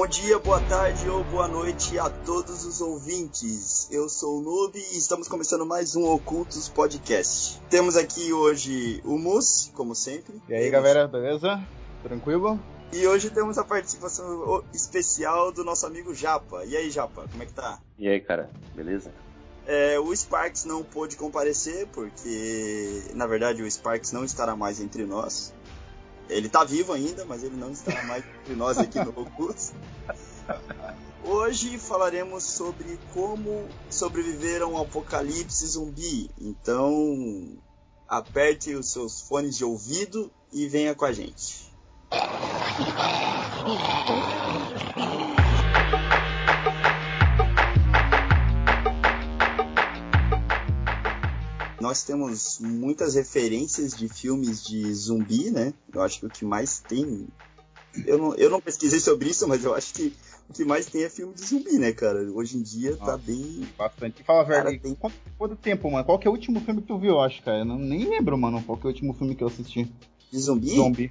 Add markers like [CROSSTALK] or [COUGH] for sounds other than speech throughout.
Bom dia, boa tarde ou boa noite a todos os ouvintes. Eu sou o Noob e estamos começando mais um Ocultos Podcast. Temos aqui hoje o Mus, como sempre. E aí, galera, beleza? Tranquilo? E hoje temos a participação especial do nosso amigo Japa. E aí, Japa, como é que tá? E aí, cara, beleza? É, o Sparks não pôde comparecer porque, na verdade, o Sparks não estará mais entre nós. Ele tá vivo ainda, mas ele não estará mais entre nós aqui no Ocultos. Hoje falaremos sobre como sobreviver a um apocalipse zumbi. Então, aperte os seus fones de ouvido e venha com a gente. Nós temos muitas referências de filmes de zumbi, né? Eu acho que o que mais tem. Eu não, eu não pesquisei sobre isso, mas eu acho que o que mais tem é filme de zumbi, né, cara? Hoje em dia tá Nossa, tá bem. Bastante. Fala, velho, tem... quanto, quanto, tempo, mano? Qual que é o último filme que tu viu, eu acho, cara? Eu não, nem lembro, mano, qual que é o último filme que eu assisti. De zumbi? Zumbi.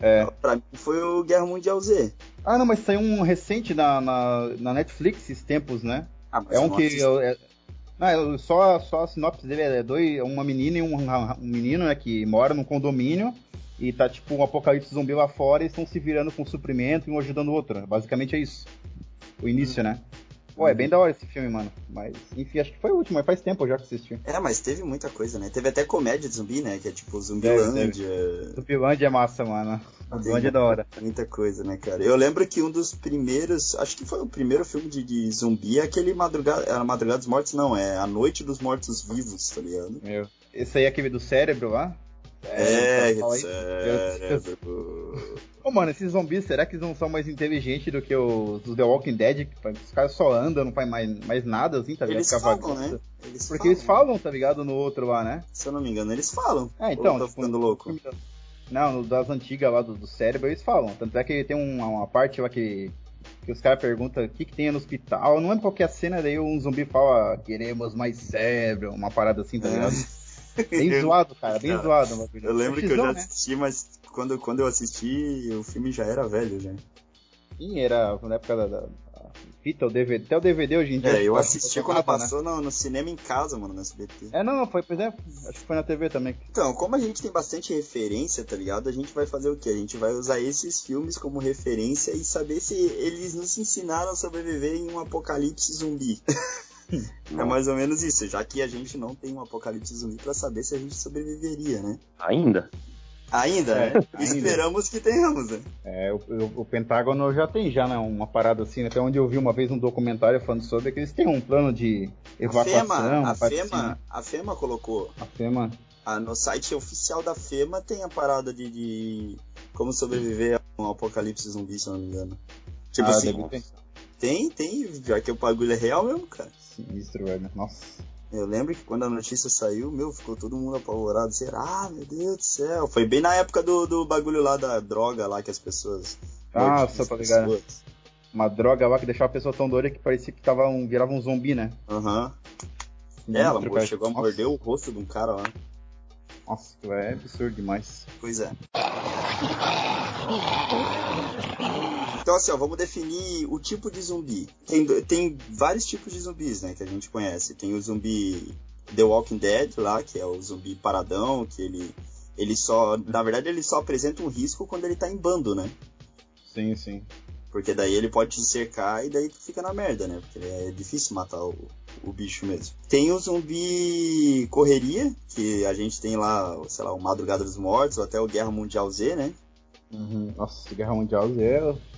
É. Pra mim foi o Guerra Mundial Z. Ah, não, mas saiu um recente na, na, na Netflix esses tempos, né? Ah, é um que. Eu, é, não, só, só a sinopse dele é dois, uma menina e um, um menino, né, que mora num condomínio e tá tipo um apocalipse zumbi lá fora e estão se virando com suprimento e um ajudando o outro. Basicamente é isso. O início, hum. né? Pô, é bem da hora esse filme, mano. Mas, enfim, acho que foi o último, mas faz tempo já que assisti. É, mas teve muita coisa, né? Teve até comédia de zumbi, né? Que é tipo Zumbilândia. Zumbilândia é massa, mano. Zumbilândia é da hora. Muita coisa, né, cara? Eu lembro que um dos primeiros. Acho que foi o primeiro filme de, de zumbi, é aquele Madrugada. Era Madrugada dos Mortos, não, é A Noite dos Mortos Vivos, tá ligado? Meu. Esse aí é aquele do cérebro lá? É, é cérebro. Ô, mano, esses zumbis, será que eles não são mais inteligentes do que os do The Walking Dead? Os caras só andam, não faz mais, mais nada, assim, tá ligado? Eles falam, né? Eles Porque falam. eles falam, tá ligado? No outro lá, né? Se eu não me engano, eles falam. É, então. Ou tipo, ficando louco? Não, das antigas lá do, do, cérebro eles falam. Tanto é que tem uma, uma parte lá que, que os caras perguntam o que, que tem no hospital. Não lembro qual que é a cena, daí um zumbi fala, queremos mais cérebro, uma parada assim, tá ligado? É. Bem [LAUGHS] zoado, cara, bem cara, zoado. Eu lembro que eu já né? assisti, mas quando, quando eu assisti, o filme já era velho, já. Sim, era na época da, da fita, o DVD, até o DVD hoje em dia. É, eu assisti quando nada, passou né? no, no, cinema em casa, mano, no SBT. É, não, foi, por exemplo, acho que foi na TV também. Então, como a gente tem bastante referência, tá ligado? A gente vai fazer o quê? A gente vai usar esses filmes como referência e saber se eles nos ensinaram a sobreviver em um apocalipse zumbi. [LAUGHS] é mais ou menos isso, já que a gente não tem um apocalipse zumbi para saber se a gente sobreviveria, né? Ainda? Ainda, é, né? [LAUGHS] Ainda. Esperamos que tenhamos, né? É, o, o, o, Pentágono já tem já, né, uma parada assim, até onde eu vi uma vez um documentário falando sobre que eles têm um plano de evacuação. A FEMA, a FEMA, a FEMA colocou. A FEMA. Ah, no site oficial da FEMA tem a parada de, de como sobreviver a um apocalipse zumbi, se não me engano. Tipo ah, assim, tem, tem, já que o bagulho é real mesmo, cara. Sinistro, velho. Nossa. Eu lembro que quando a notícia saiu, meu, ficou todo mundo apavorado. Será? Ah, meu Deus do céu. Foi bem na época do, do bagulho lá da droga lá que as pessoas. Ah, só pra ligar. Uma droga lá que deixava a pessoa tão doida que parecia que tava um, virava um zumbi, né? Aham. Uhum. É, ela chegou a morder o rosto de um cara lá. Nossa, é absurdo demais. Pois é. Então, assim, ó, vamos definir o tipo de zumbi. Tem, tem vários tipos de zumbis, né, que a gente conhece. Tem o zumbi The Walking Dead lá, que é o zumbi paradão, que ele, ele só, na verdade, ele só apresenta um risco quando ele tá em bando, né? Sim, sim. Porque daí ele pode te cercar e daí tu fica na merda, né? Porque é difícil matar o, o bicho mesmo. Tem o zumbi correria, que a gente tem lá, sei lá, o Madrugada dos Mortos, ou até o Guerra Mundial Z, né? Uhum. Nossa, Guerra Mundial Z é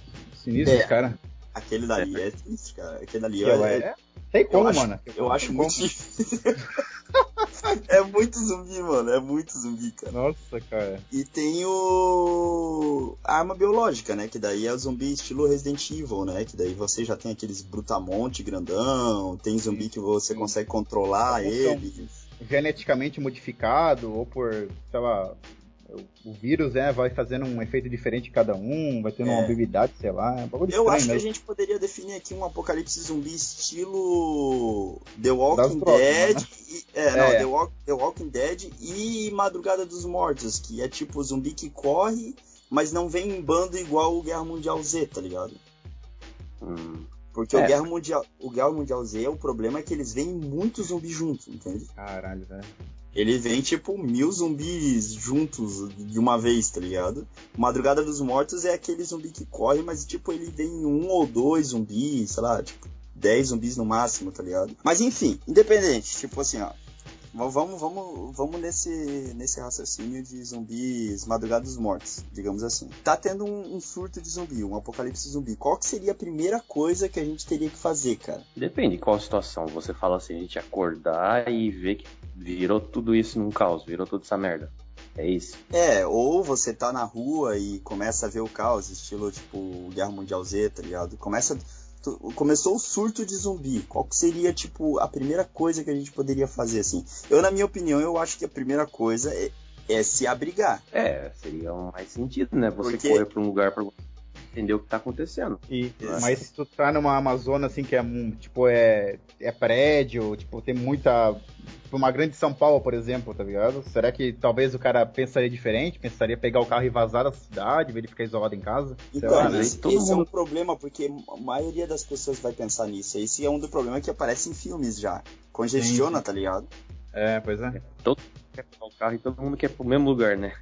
Sinistro, é, cara. Aquele dali é sinistro, cara. Aquele dali é. é... Tem como, eu mano. Acho, eu acho muito difícil. [LAUGHS] é muito zumbi, mano. É muito zumbi, cara. Nossa, cara. E tem o. A arma biológica, né? Que daí é o zumbi estilo Resident Evil, né? Que daí você já tem aqueles brutamonte grandão. Tem zumbi que você consegue controlar ele. Geneticamente modificado, ou por, sei lá, o vírus né, vai fazendo um efeito diferente em cada um, vai tendo é. uma habilidade, sei lá. É um Eu acho mesmo. que a gente poderia definir aqui um apocalipse zumbi estilo The Walking Dead. né? e, é, é, não, The, Walk, The Walking Dead e Madrugada dos Mortos, que é tipo zumbi que corre, mas não vem em bando igual o Guerra Mundial Z, tá ligado? Hum. Porque é. o, Guerra Mundial, o Guerra Mundial Z, o problema é que eles vêm muitos zumbis juntos, entende? Caralho, velho. Ele vem tipo mil zumbis juntos de uma vez, tá ligado? Madrugada dos Mortos é aquele zumbi que corre, mas tipo ele vem um ou dois zumbis, sei lá, tipo 10 zumbis no máximo, tá ligado? Mas enfim, independente, tipo assim, ó. Vamos, vamos, vamos nesse, nesse raciocínio de zumbis madrugados dos mortos, digamos assim. Tá tendo um, um, surto de zumbi, um apocalipse zumbi. Qual que seria a primeira coisa que a gente teria que fazer, cara? Depende qual situação. Você fala assim, a gente acordar e ver que virou tudo isso num caos, virou toda essa merda. É isso. É, ou você tá na rua e começa a ver o caos, estilo tipo Guerra Mundial Z, tá ligado? Começa começou o surto de zumbi. Qual que seria, tipo, a primeira coisa que a gente poderia fazer, assim? Eu, na minha opinião, eu acho que a primeira coisa é, é se abrigar. É, seria mais sentido, né? Você Porque... correr para um lugar para entender o que tá acontecendo. E, mas se tu tá numa Amazônia assim que é tipo é, é prédio, tipo tem muita tipo uma grande São Paulo, por exemplo, tá ligado? Será que talvez o cara pensaria diferente, pensaria pegar o carro e vazar da cidade, ele ficar isolado em casa? Então, lá, né? esse, esse mundo... é um problema porque a maioria das pessoas vai pensar nisso. Esse é um dos problemas que aparece em filmes já. Congestiona, Sim. tá ligado? É, pois é. Todo mundo quer pegar o carro e todo mundo quer ir pro mesmo lugar, né?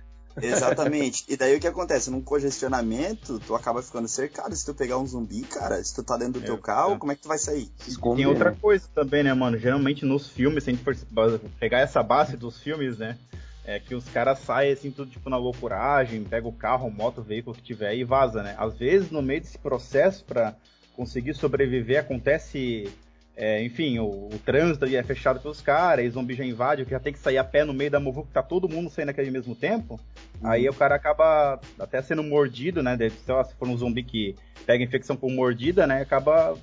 Exatamente. E daí o que acontece? Num congestionamento, tu acaba ficando cercado. Se tu pegar um zumbi, cara, se tu tá dentro do é, teu carro, é. como é que tu vai sair? Esconde, Tem outra né? coisa também, né, mano? Geralmente nos filmes, se a gente for pegar essa base dos filmes, né? É que os caras saem assim, tudo tipo na loucuragem, pega o carro, moto, veículo que tiver e vaza, né? Às vezes, no meio desse processo, para conseguir sobreviver, acontece é, enfim, o, o, trânsito é fechado pelos caras, e zumbi já invade, que já tem que sair a pé no meio da muvuca, tá todo mundo saindo naquele mesmo tempo. Uhum. Aí o cara acaba até sendo mordido, né? De, sei lá, se for um zumbi que pega infecção por mordida, né? Acaba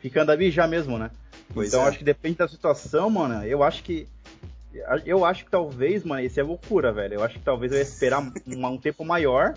ficando a vigiar mesmo, né? Pois então é. acho que depende da situação, mano. Eu acho que. Eu acho que talvez, mano, isso é loucura, velho. Eu acho que talvez eu ia esperar um, um tempo maior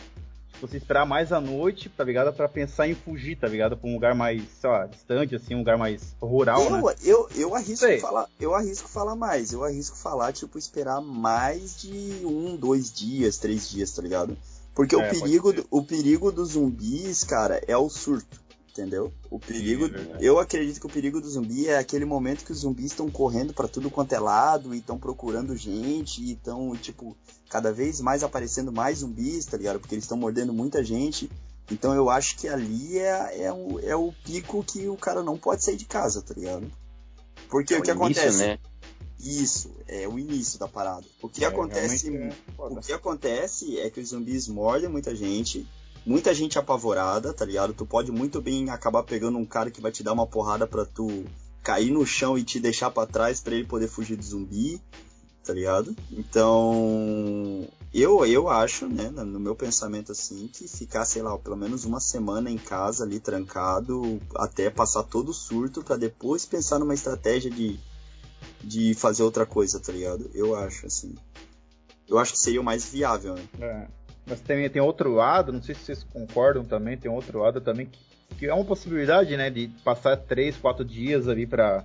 você esperar mais a noite, tá ligado? Pra pensar em fugir, tá ligado? Pra um lugar mais, sei lá, distante, assim, um lugar mais rural, eu, né? Eu, eu arrisco falar, eu arrisco falar mais. Eu arrisco falar, tipo, esperar mais de um, dois dias, três dias, tá ligado? Porque é, o, perigo, o perigo dos zumbis, cara, é o surto entendeu? O perigo, é eu acredito que o perigo do zumbi é aquele momento que os zumbis estão correndo para tudo quanto é lado e estão procurando gente e estão tipo cada vez mais aparecendo mais zumbis, tá ligado? Porque eles estão mordendo muita gente. Então eu acho que ali é, é, o, é o pico que o cara não pode sair de casa, tá ligado? Porque é o que início, acontece? Né? Isso, é o início da parada. O que é, acontece, é o que acontece é que os zumbis mordem muita gente, muita gente apavorada, tá ligado? Tu pode muito bem acabar pegando um cara que vai te dar uma porrada pra tu cair no chão e te deixar para trás para ele poder fugir do zumbi, tá ligado? Então, eu eu acho, né, no meu pensamento assim, que ficar, sei lá, pelo menos uma semana em casa ali trancado até passar todo o surto para depois pensar numa estratégia de de fazer outra coisa, tá ligado? Eu acho assim. Eu acho que seria o mais viável, né? É. Mas também tem outro lado, não sei se vocês concordam também, tem outro lado também que, que é uma possibilidade, né, de passar três, quatro dias ali para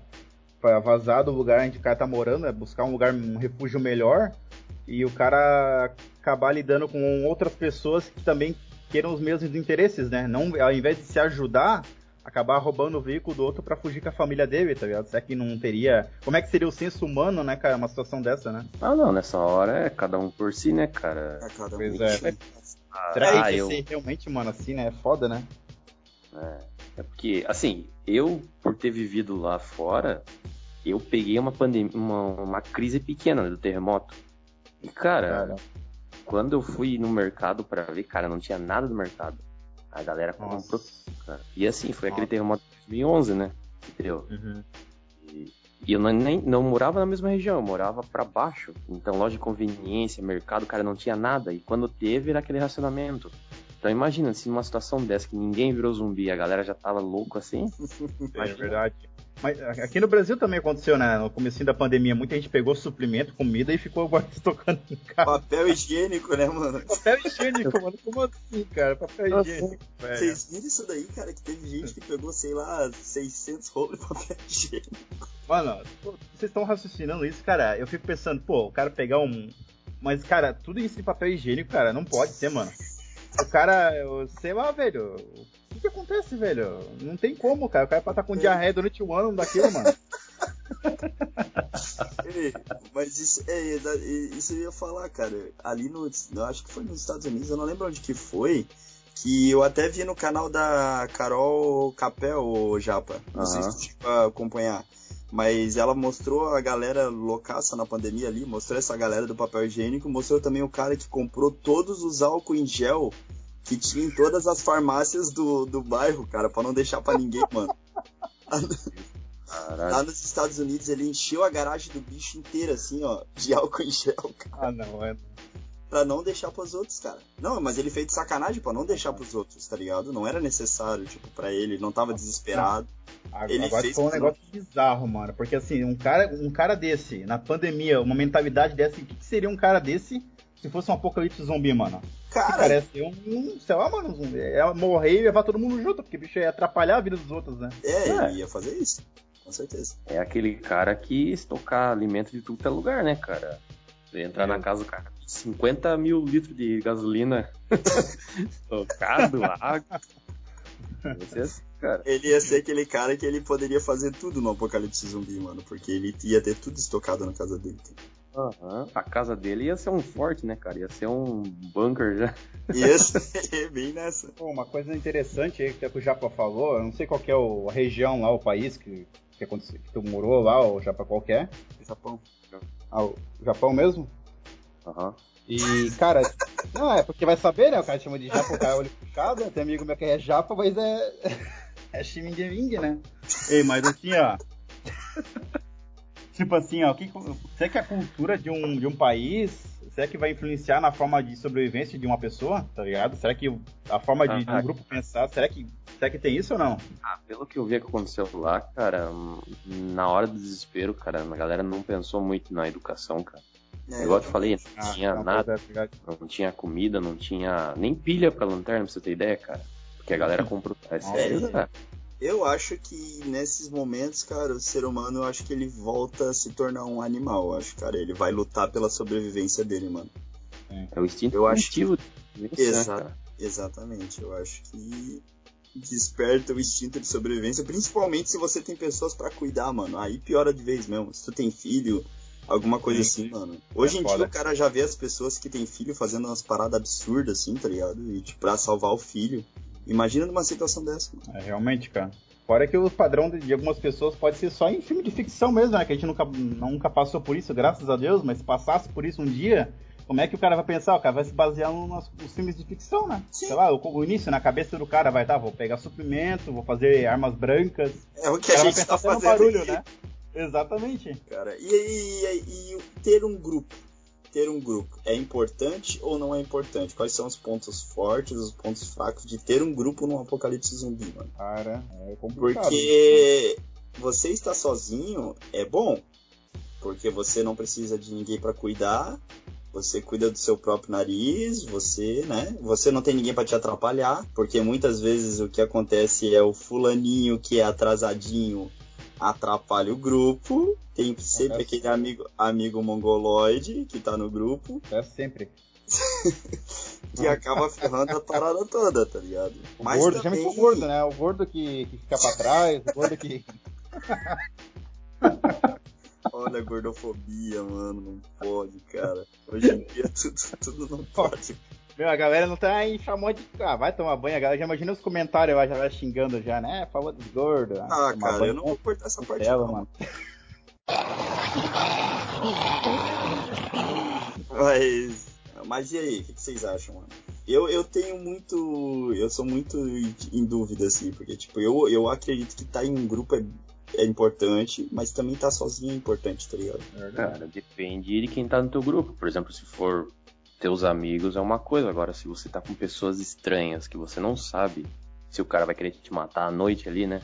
para vazar do lugar onde o cara tá morando, né, buscar um lugar, um refúgio melhor e o cara acabar lidando com outras pessoas que também queiram os mesmos interesses, né? Não, ao invés de se ajudar, acabar roubando o veículo do outro para fugir com a família dele, tá ligado? Será que não teria. Como é que seria o senso humano, né, cara? Uma situação dessa, né? Ah, não, nessa hora é cada um por si, né, cara? É cada um pois é. Ah, Será que eu... realmente, mano, assim, né? É foda, né? É, é porque, assim, eu, por ter vivido lá fora, eu peguei uma pandemia, uma, uma crise pequena né, do terremoto. E, cara, cara, quando eu fui no mercado para ver, cara, não tinha nada do mercado. A galera comprou. Cara. E assim, foi Nossa. aquele terremoto de 2011, né? Entendeu? Uhum. E, e, eu não, nem, não morava na mesma região, eu morava para baixo. Então, loja de conveniência, mercado, cara, não tinha nada. E quando teve, era aquele racionamento. Então imagina, se numa situação dessa que ninguém virou zumbi, a galera já tava louco assim. [LAUGHS] É verdade. Mas aqui no Brasil também aconteceu, né? No começo da pandemia, muita gente pegou suplemento, comida e ficou estocando [LAUGHS] em casa. Papel higiênico, né, mano? Papel higiênico, mano. Como assim, cara? Papel higiênico. Vocês viram isso daí, cara? Que teve gente que pegou, sei lá, 600 rolos de papel higiênico. Mano, vocês estão raciocinando isso, cara? Eu fico pensando, pô, o cara pegar um. Mas, cara, tudo isso de papel higiênico, cara, não pode ser, mano. O cara, sei lá, velho. Que, que acontece, velho? Não tem como, cara. O cara pode estar com diarreia durante o ano daquilo, mano. [LAUGHS] mas isso, é, isso eu ia falar, cara. Ali no. Eu acho que foi nos Estados Unidos, eu não lembro onde que foi. Que eu até vi no canal da Carol Capel, Japa. Não uhum. sei se tu chegou a acompanhar. Mas ela mostrou a galera loucaça na pandemia ali, mostrou essa galera do papel higiênico, mostrou também o cara que comprou todos os álcool em gel que tinha em todas as farmácias do, do bairro, cara, para não deixar para ninguém, [LAUGHS] mano. Caralho. Lá nos Estados Unidos ele encheu a garagem do bicho inteira, assim, ó, de [LAUGHS] álcool em gel, cara. Ah, não, é. Pra não deixar pros outros, cara. Não, mas ele fez de sacanagem pra não deixar pros outros, tá ligado? Não era necessário, tipo, pra ele, ele não tava desesperado. Agora, ele agora fez foi um negócio não... bizarro, mano. Porque assim, um cara, um cara desse, na pandemia, uma mentalidade dessa, o que, que seria um cara desse se fosse um apocalipse zumbi, mano? Cara, parece um, um, sei lá, mano, um zumbi. É morrer e levar todo mundo junto, porque o bicho ia atrapalhar a vida dos outros, né? É, é. ele ia fazer isso com certeza. É aquele cara que estocar alimento de tudo é lugar, né, cara? Entrar é. na casa do cara, 50 mil litros de gasolina [LAUGHS] estocado, água. Assim, cara. Ele ia ser aquele cara que ele poderia fazer tudo no apocalipse zumbi, mano, porque ele ia ter tudo estocado na casa dele. Uhum. A casa dele ia ser um forte, né, cara? Ia ser um bunker já. [LAUGHS] Ia ser bem nessa. Pô, uma coisa interessante aí que o Japa falou, eu não sei qual é a região lá, o país que que aconteceu, que tu morou lá, ou já pra qualquer. Japão. Ah, o Japão mesmo? Aham. Uhum. E, cara, não, é porque vai saber, né? O cara chama de Japa, o cara é olho puxado, tem amigo meu que é Japa, mas é. [LAUGHS] É Shimingeming, né? Ei, mas assim, ó. Tipo assim, ó, que, será que a cultura de um, de um país será que vai influenciar na forma de sobrevivência de uma pessoa, tá ligado? Será que a forma de, ah, de um grupo pensar, será que, será que tem isso ou não? Ah, pelo que eu vi que aconteceu lá, cara, na hora do desespero, cara, a galera não pensou muito na educação, cara. É, Igual eu te falei, não ah, tinha não, nada, é não tinha comida, não tinha nem pilha pra lanterna, pra você ter ideia, cara. Porque a galera comprou. É sério, cara. Eu acho que nesses momentos, cara, o ser humano, eu acho que ele volta a se tornar um animal. Eu acho, cara, ele vai lutar pela sobrevivência dele, mano. É o instinto eu acho que... Exa né, Exatamente. Eu acho que desperta o instinto de sobrevivência, principalmente se você tem pessoas para cuidar, mano. Aí piora de vez mesmo. Se tu tem filho, alguma coisa Sim. assim, mano. Hoje é em foda. dia o cara já vê as pessoas que têm filho fazendo umas paradas absurdas assim, tá ligado? E tipo, pra salvar o filho. Imagina numa situação dessa. Mano. É, realmente, cara. Fora que o padrão de, de, algumas pessoas pode ser só em filme de ficção mesmo, né? Que a gente nunca, nunca passou por isso, graças a Deus, mas se passasse por isso um dia, como é que o cara vai pensar? O cara vai se basear nos, nos filmes de ficção, né? Sim. Sei lá, o, o, início, na cabeça do cara vai, tá, vou pegar suprimento, vou fazer armas brancas. É o que a gente tá fazendo barulho, aqui. né? Exatamente. Cara, e, e, e, e ter um grupo ter um grupo é importante ou não é importante? Quais são os pontos fortes, os pontos fracos de ter um grupo num apocalipse zumbi, mano? Cara, é complicado. Porque você estar sozinho é bom, porque você não precisa de ninguém para cuidar, você cuida do seu próprio nariz, você, né? Você não tem ninguém para te atrapalhar, porque muitas vezes o que acontece é o fulaninho que é atrasadinho atrapalha o grupo. Tem sempre aquele amigo, amigo mongoloide que tá no grupo. É sempre. [LAUGHS] que acaba ferrando a parada toda, tá ligado? O Mas gordo, também... chama o gordo, né? O gordo que, que fica pra trás, o gordo que. [LAUGHS] Olha a gordofobia, mano, não pode, cara. Hoje em dia tudo, tudo não pode. Meu, a galera não tá em chamou de. Ah, vai tomar banho, a galera já imagina os comentários lá, já vai xingando já, né? Falou dos gordos. Ah, cara, banho, eu não vou cortar essa parte dela, mano. Mas. Mas e aí, o que, que vocês acham, mano? Eu, eu tenho muito. Eu sou muito em dúvida, assim, porque, tipo, eu, eu acredito que tá em um grupo é, é importante, mas também tá sozinho é importante, tá ligado? Cara, depende de quem tá no teu grupo. Por exemplo, se for teus amigos é uma coisa. Agora, se você tá com pessoas estranhas que você não sabe se o cara vai querer te matar à noite ali, né?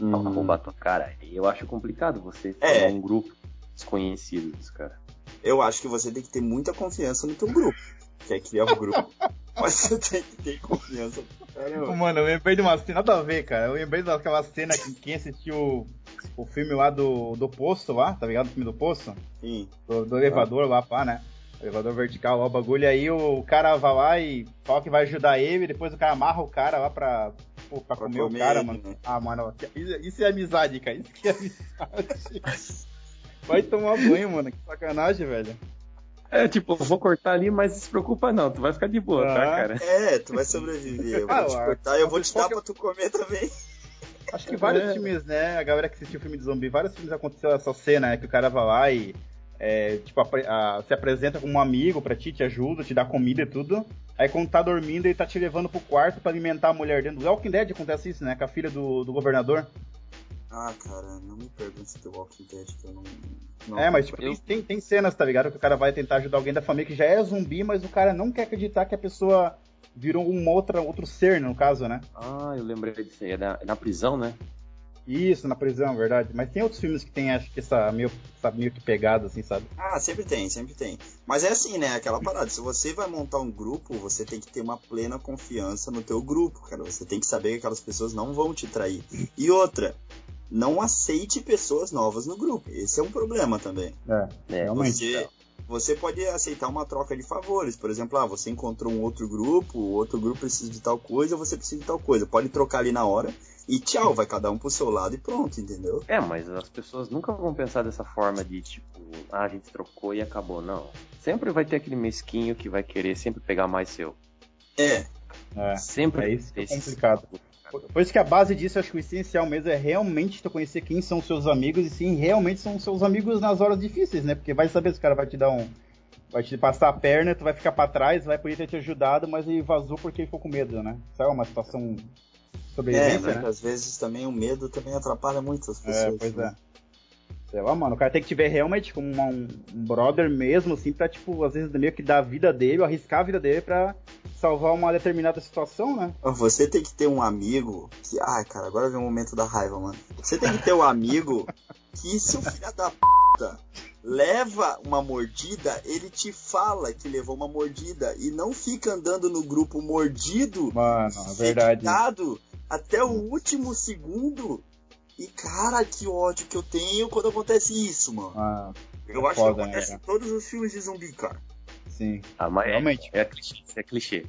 Hum. roubar tua cara. Eu acho complicado você é. um grupo desconhecidos, cara. Eu acho que você tem que ter muita confiança no teu grupo. Quer criar um grupo. [LAUGHS] Mas você tem que ter confiança. Caramba. Mano, eu lembrei de uma cena, nada a ver, cara. Eu lembrei daquela cena que quem assistiu o filme lá do, do Poço lá, tá ligado? O filme do Poço? Sim. Do, do elevador ah. lá, pá, né? Elevador vertical, ó, o bagulho aí, o cara vai lá e fala que vai ajudar ele, depois o cara amarra o cara lá pra, tipo, pra, pra comer, comer, o cara, mano. Né? Ah, mano, isso é amizade, cara. Isso que é amizade. [LAUGHS] Vai tomar banho, mano. Que sacanagem, velho. É, tipo, vou cortar ali, mas não se preocupa não, tu vai ficar de boa, tá, ah. tá, cara? É, tu vai sobreviver. Eu vou ah, te cortar e eu vou te dar pra tu comer também. Acho que vários é. filmes, né? A galera que assistiu o filme de zumbi, vários filmes aconteceu essa cena, né? Que o cara vai lá e é, tipo, a, a, se apresenta como um amigo pra ti, te ajuda, te dá comida e tudo. Aí quando tá dormindo, ele tá te levando pro quarto para alimentar a mulher dentro. Do Walking Dead acontece isso, né? Com a filha do, do governador. Ah, cara, não me pergunte se The Walking Dead, que eu não. não é, mas tipo, eu... tem, tem cenas, tá ligado? Que o cara vai tentar ajudar alguém da família que já é zumbi, mas o cara não quer acreditar que a pessoa virou um outra, outro ser, no caso, né? Ah, eu lembrei disso aí. É na, é na prisão, né? Isso, na prisão, verdade. Mas tem outros filmes que tem, acho que essa meio, essa meio que pegada, assim, sabe? Ah, sempre tem, sempre tem. Mas é assim, né? Aquela parada. Se você vai montar um grupo, você tem que ter uma plena confiança no teu grupo, cara. Você tem que saber que aquelas pessoas não vão te trair. E outra, não aceite pessoas novas no grupo. Esse é um problema também. É, é realmente. Você, você pode aceitar uma troca de favores. Por exemplo, ah, você encontrou um outro grupo, o outro grupo precisa de tal coisa, você precisa de tal coisa. Pode trocar ali na hora e tchau, vai cada um pro seu lado e pronto, entendeu? É, mas as pessoas nunca vão pensar dessa forma de tipo, ah, a gente trocou e acabou. Não. Sempre vai ter aquele mesquinho que vai querer sempre pegar mais seu. É. É, sempre é isso que é complicado. Por isso que a base disso, acho que o essencial mesmo é realmente tu conhecer quem são os seus amigos e sim, realmente são os seus amigos nas horas difíceis, né? Porque vai saber se o cara vai te dar um. Vai te passar a perna, tu vai ficar para trás, vai poder ter te ajudado, mas ele vazou porque ele ficou com medo, né? Isso é uma situação sobrevivência, é, né? Às vezes também o medo também atrapalha muito as é, pessoas. É, pois né? é. Sei lá, mano, o cara tem que te ver realmente como uma, um, brother mesmo, assim, pra, tipo, às vezes meio que dar a vida dele, arriscar a vida dele pra salvar uma determinada situação, né? Você tem que ter um amigo que. Ai, cara, agora vem o momento da raiva, mano. Você tem que ter um amigo que, se o filho da p leva uma mordida, ele te fala que levou uma mordida e não fica andando no grupo mordido, mano, verdade. Até o último segundo e, cara, que ódio que eu tenho quando acontece isso, mano. Ah, eu é acho foda, que acontece né? em todos os filmes de zumbi, cara. Sim. Ah, mas realmente. É, é clichê, é clichê.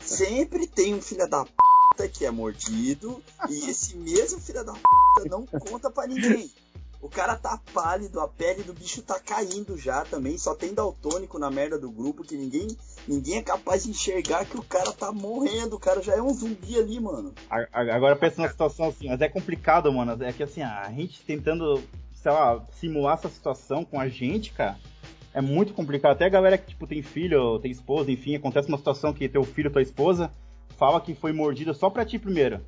Sempre tem um filho da puta que é mordido e esse mesmo filho da puta não conta para ninguém. [LAUGHS] O cara tá pálido, a pele do bicho tá caindo já também. Só tem daltônico na merda do grupo que ninguém, ninguém é capaz de enxergar que o cara tá morrendo. O cara já é um zumbi ali, mano. Agora pensa numa situação assim, mas é complicado, mano. É que assim, a gente tentando, sei lá, simular essa situação com a gente, cara. É muito complicado. Até a galera que, tipo, tem filho, tem esposa, enfim, acontece uma situação que teu filho, tua esposa, fala que foi mordida só pra ti primeiro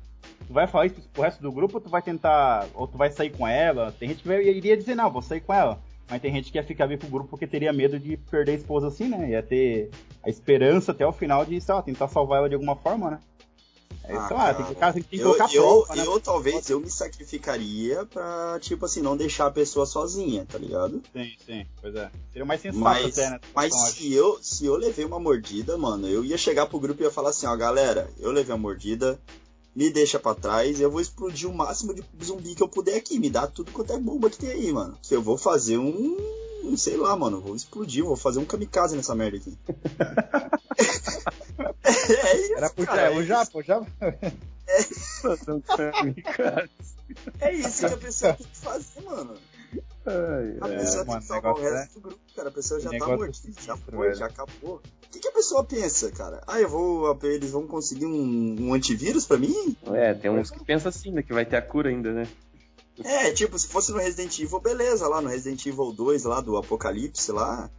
tu vai falar isso pro resto do grupo ou tu vai tentar, ou tu vai sair com ela? Tem gente que iria dizer, não, vou sair com ela. Mas tem gente que ia ficar vir pro grupo porque teria medo de perder a esposa assim, né? Ia ter a esperança até o final de, sei lá, tentar salvar ela de alguma forma, né? É isso ah, lá, tem que, tem que colocar eu, prova, eu, né? eu talvez eu me sacrificaria pra, tipo assim, não deixar a pessoa sozinha, tá ligado? Sim, sim, pois é. Seria mais sensato mas, até, né? Mas se eu, se eu levei uma mordida, mano, eu ia chegar pro grupo e ia falar assim, ó, galera, eu levei a mordida, me deixa para trás, eu vou explodir o máximo de zumbi que eu puder aqui, me dá tudo quanto é bomba que tem aí, mano. Que eu vou fazer um, um sei lá, mano, vou explodir, vou fazer um kamikaze nessa merda aqui. [LAUGHS] é isso, Era por cara, é, o Japo, já. É... [LAUGHS] é isso que a pessoa tem que fazer, mano. Ai, a pessoa é, tem que salvar o resto é... do grupo, cara. A pessoa já tá mordida, já foi, velho. já acabou. O que, que, a pessoa pensa, cara? Ah, eu vou. Eles vão conseguir um, um antivírus pra mim? É, tem uns que pensam assim, né? Que vai ter a cura ainda, né? É, tipo, se fosse no Resident Evil, beleza, lá no Resident Evil 2, lá do Apocalipse, lá.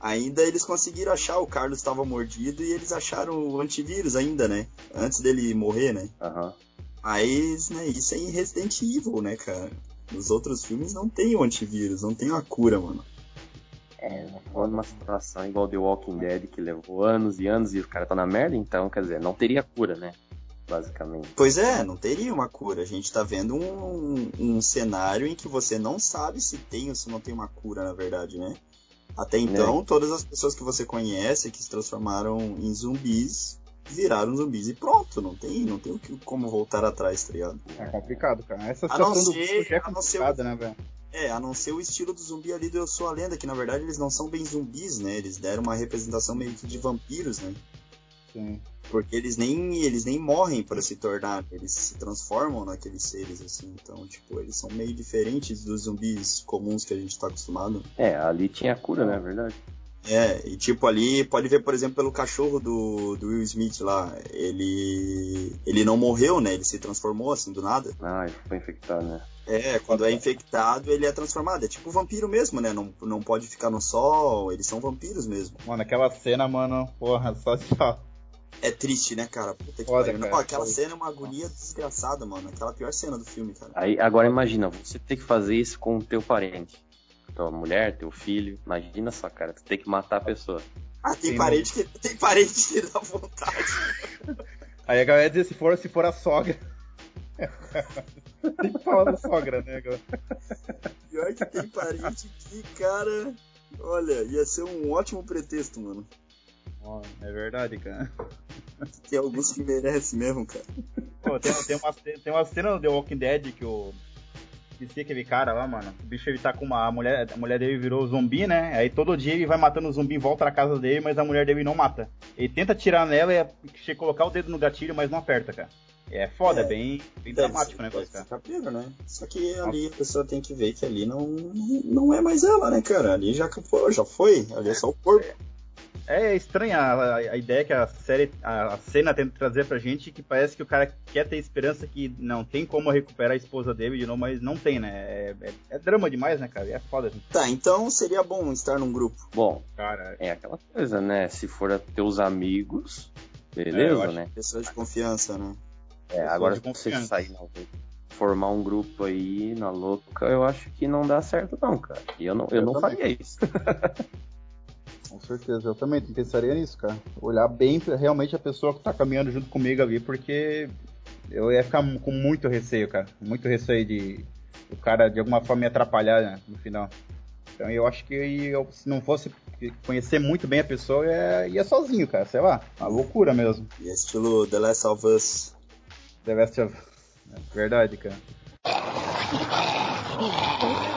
Ainda eles conseguiram achar, o Carlos estava mordido e eles acharam o antivírus ainda, né? Antes dele morrer, né? Aham. Uhum. Mas, né, isso é em Resident Evil, né, cara? Nos outros filmes não tem o antivírus, não tem a cura, mano. É, foi numa situação igual The Walking Dead, que levou anos e anos e o cara tá na merda, então, quer dizer, não teria cura, né? Basicamente. Pois é, não teria uma cura. A gente tá vendo um, um cenário em que você não sabe se tem ou se não tem uma cura, na verdade, né? Até então, é. todas as pessoas que você conhece que se transformaram em zumbis viraram zumbis e pronto, não tem, não tem como voltar atrás, tá ligado? É complicado, cara. Essa situação ser, do é complicada, né, velho? É, a não ser o estilo do zumbi ali do Eu Sou a Lenda, que na verdade eles não são bem zumbis, né? Eles deram uma representação meio que de vampiros, né? Sim. Porque eles nem, eles nem morrem para se tornar, eles se transformam naqueles seres, assim. Então, tipo, eles são meio diferentes dos zumbis comuns que a gente tá acostumado. É, ali tinha cura, né? É verdade. É, e tipo ali, pode ver, por exemplo, pelo cachorro do, do Will Smith lá. Ele. Ele não morreu, né? Ele se transformou assim do nada. Ah, ele foi infectado, né? É, quando é infectado, ele é transformado. É tipo vampiro mesmo, né? Não, não pode ficar no sol, eles são vampiros mesmo. Mano, aquela cena, mano, porra, só só. É triste, né, cara? Puta que Foda, Não, aquela Foda. cena é uma agonia desgraçada, mano. Aquela pior cena do filme, cara. Aí, agora imagina, você ter que fazer isso com o teu parente tua mulher, teu filho. Imagina só, cara, tu tem que matar a pessoa. Ah, tem, parente, que, tem parente que dá vontade. [LAUGHS] Aí a galera diz se for, se for a sogra. [LAUGHS] tem que falar da sogra, né, galera? Pior que tem parente que, cara. Olha, ia ser um ótimo pretexto, mano. Oh, é verdade, cara. Tem alguns que merecem mesmo, cara. Pô, tem, tem, uma, tem uma cena do The Walking Dead que o esqueci aquele cara lá, mano. O bicho ele tá com uma. A mulher, a mulher dele virou zumbi, né? Aí todo dia ele vai matando o zumbi, volta na casa dele, mas a mulher dele não mata. Ele tenta tirar nela e colocar o dedo no gatilho, mas não aperta, cara. É foda, é, é bem, bem dramático o negócio, cara. Capiro, né? Só que ali a pessoa tem que ver que ali não, não é mais ela, né, cara? Ali já, já foi, ali é só o corpo. É estranha a, a, ideia que a série, a, a, cena tenta trazer pra gente, que parece que o cara quer ter esperança que não tem como recuperar a esposa dele de novo, mas não tem, né? É, é, é drama demais, né, cara? É foda. Assim. Tá, então seria bom estar num grupo. Bom, cara, é aquela coisa, né? Se for teus amigos, beleza, é, né? Pessoas de confiança, né? É, agora se você sair na formar um grupo aí na louca, eu acho que não dá certo não, cara. E eu não, eu, eu não faria isso. [LAUGHS] Com certeza, eu também pensaria nisso, cara. Olhar bem realmente a pessoa que tá caminhando junto comigo ali, porque eu ia ficar com muito receio, cara. Muito receio de o cara de alguma forma me atrapalhar né, no final. Então eu acho que eu, se não fosse conhecer muito bem a pessoa, ia, ia sozinho, cara. Sei lá, uma loucura mesmo. E é estilo The Last of Us. The Last of Us. É verdade, cara. [LAUGHS]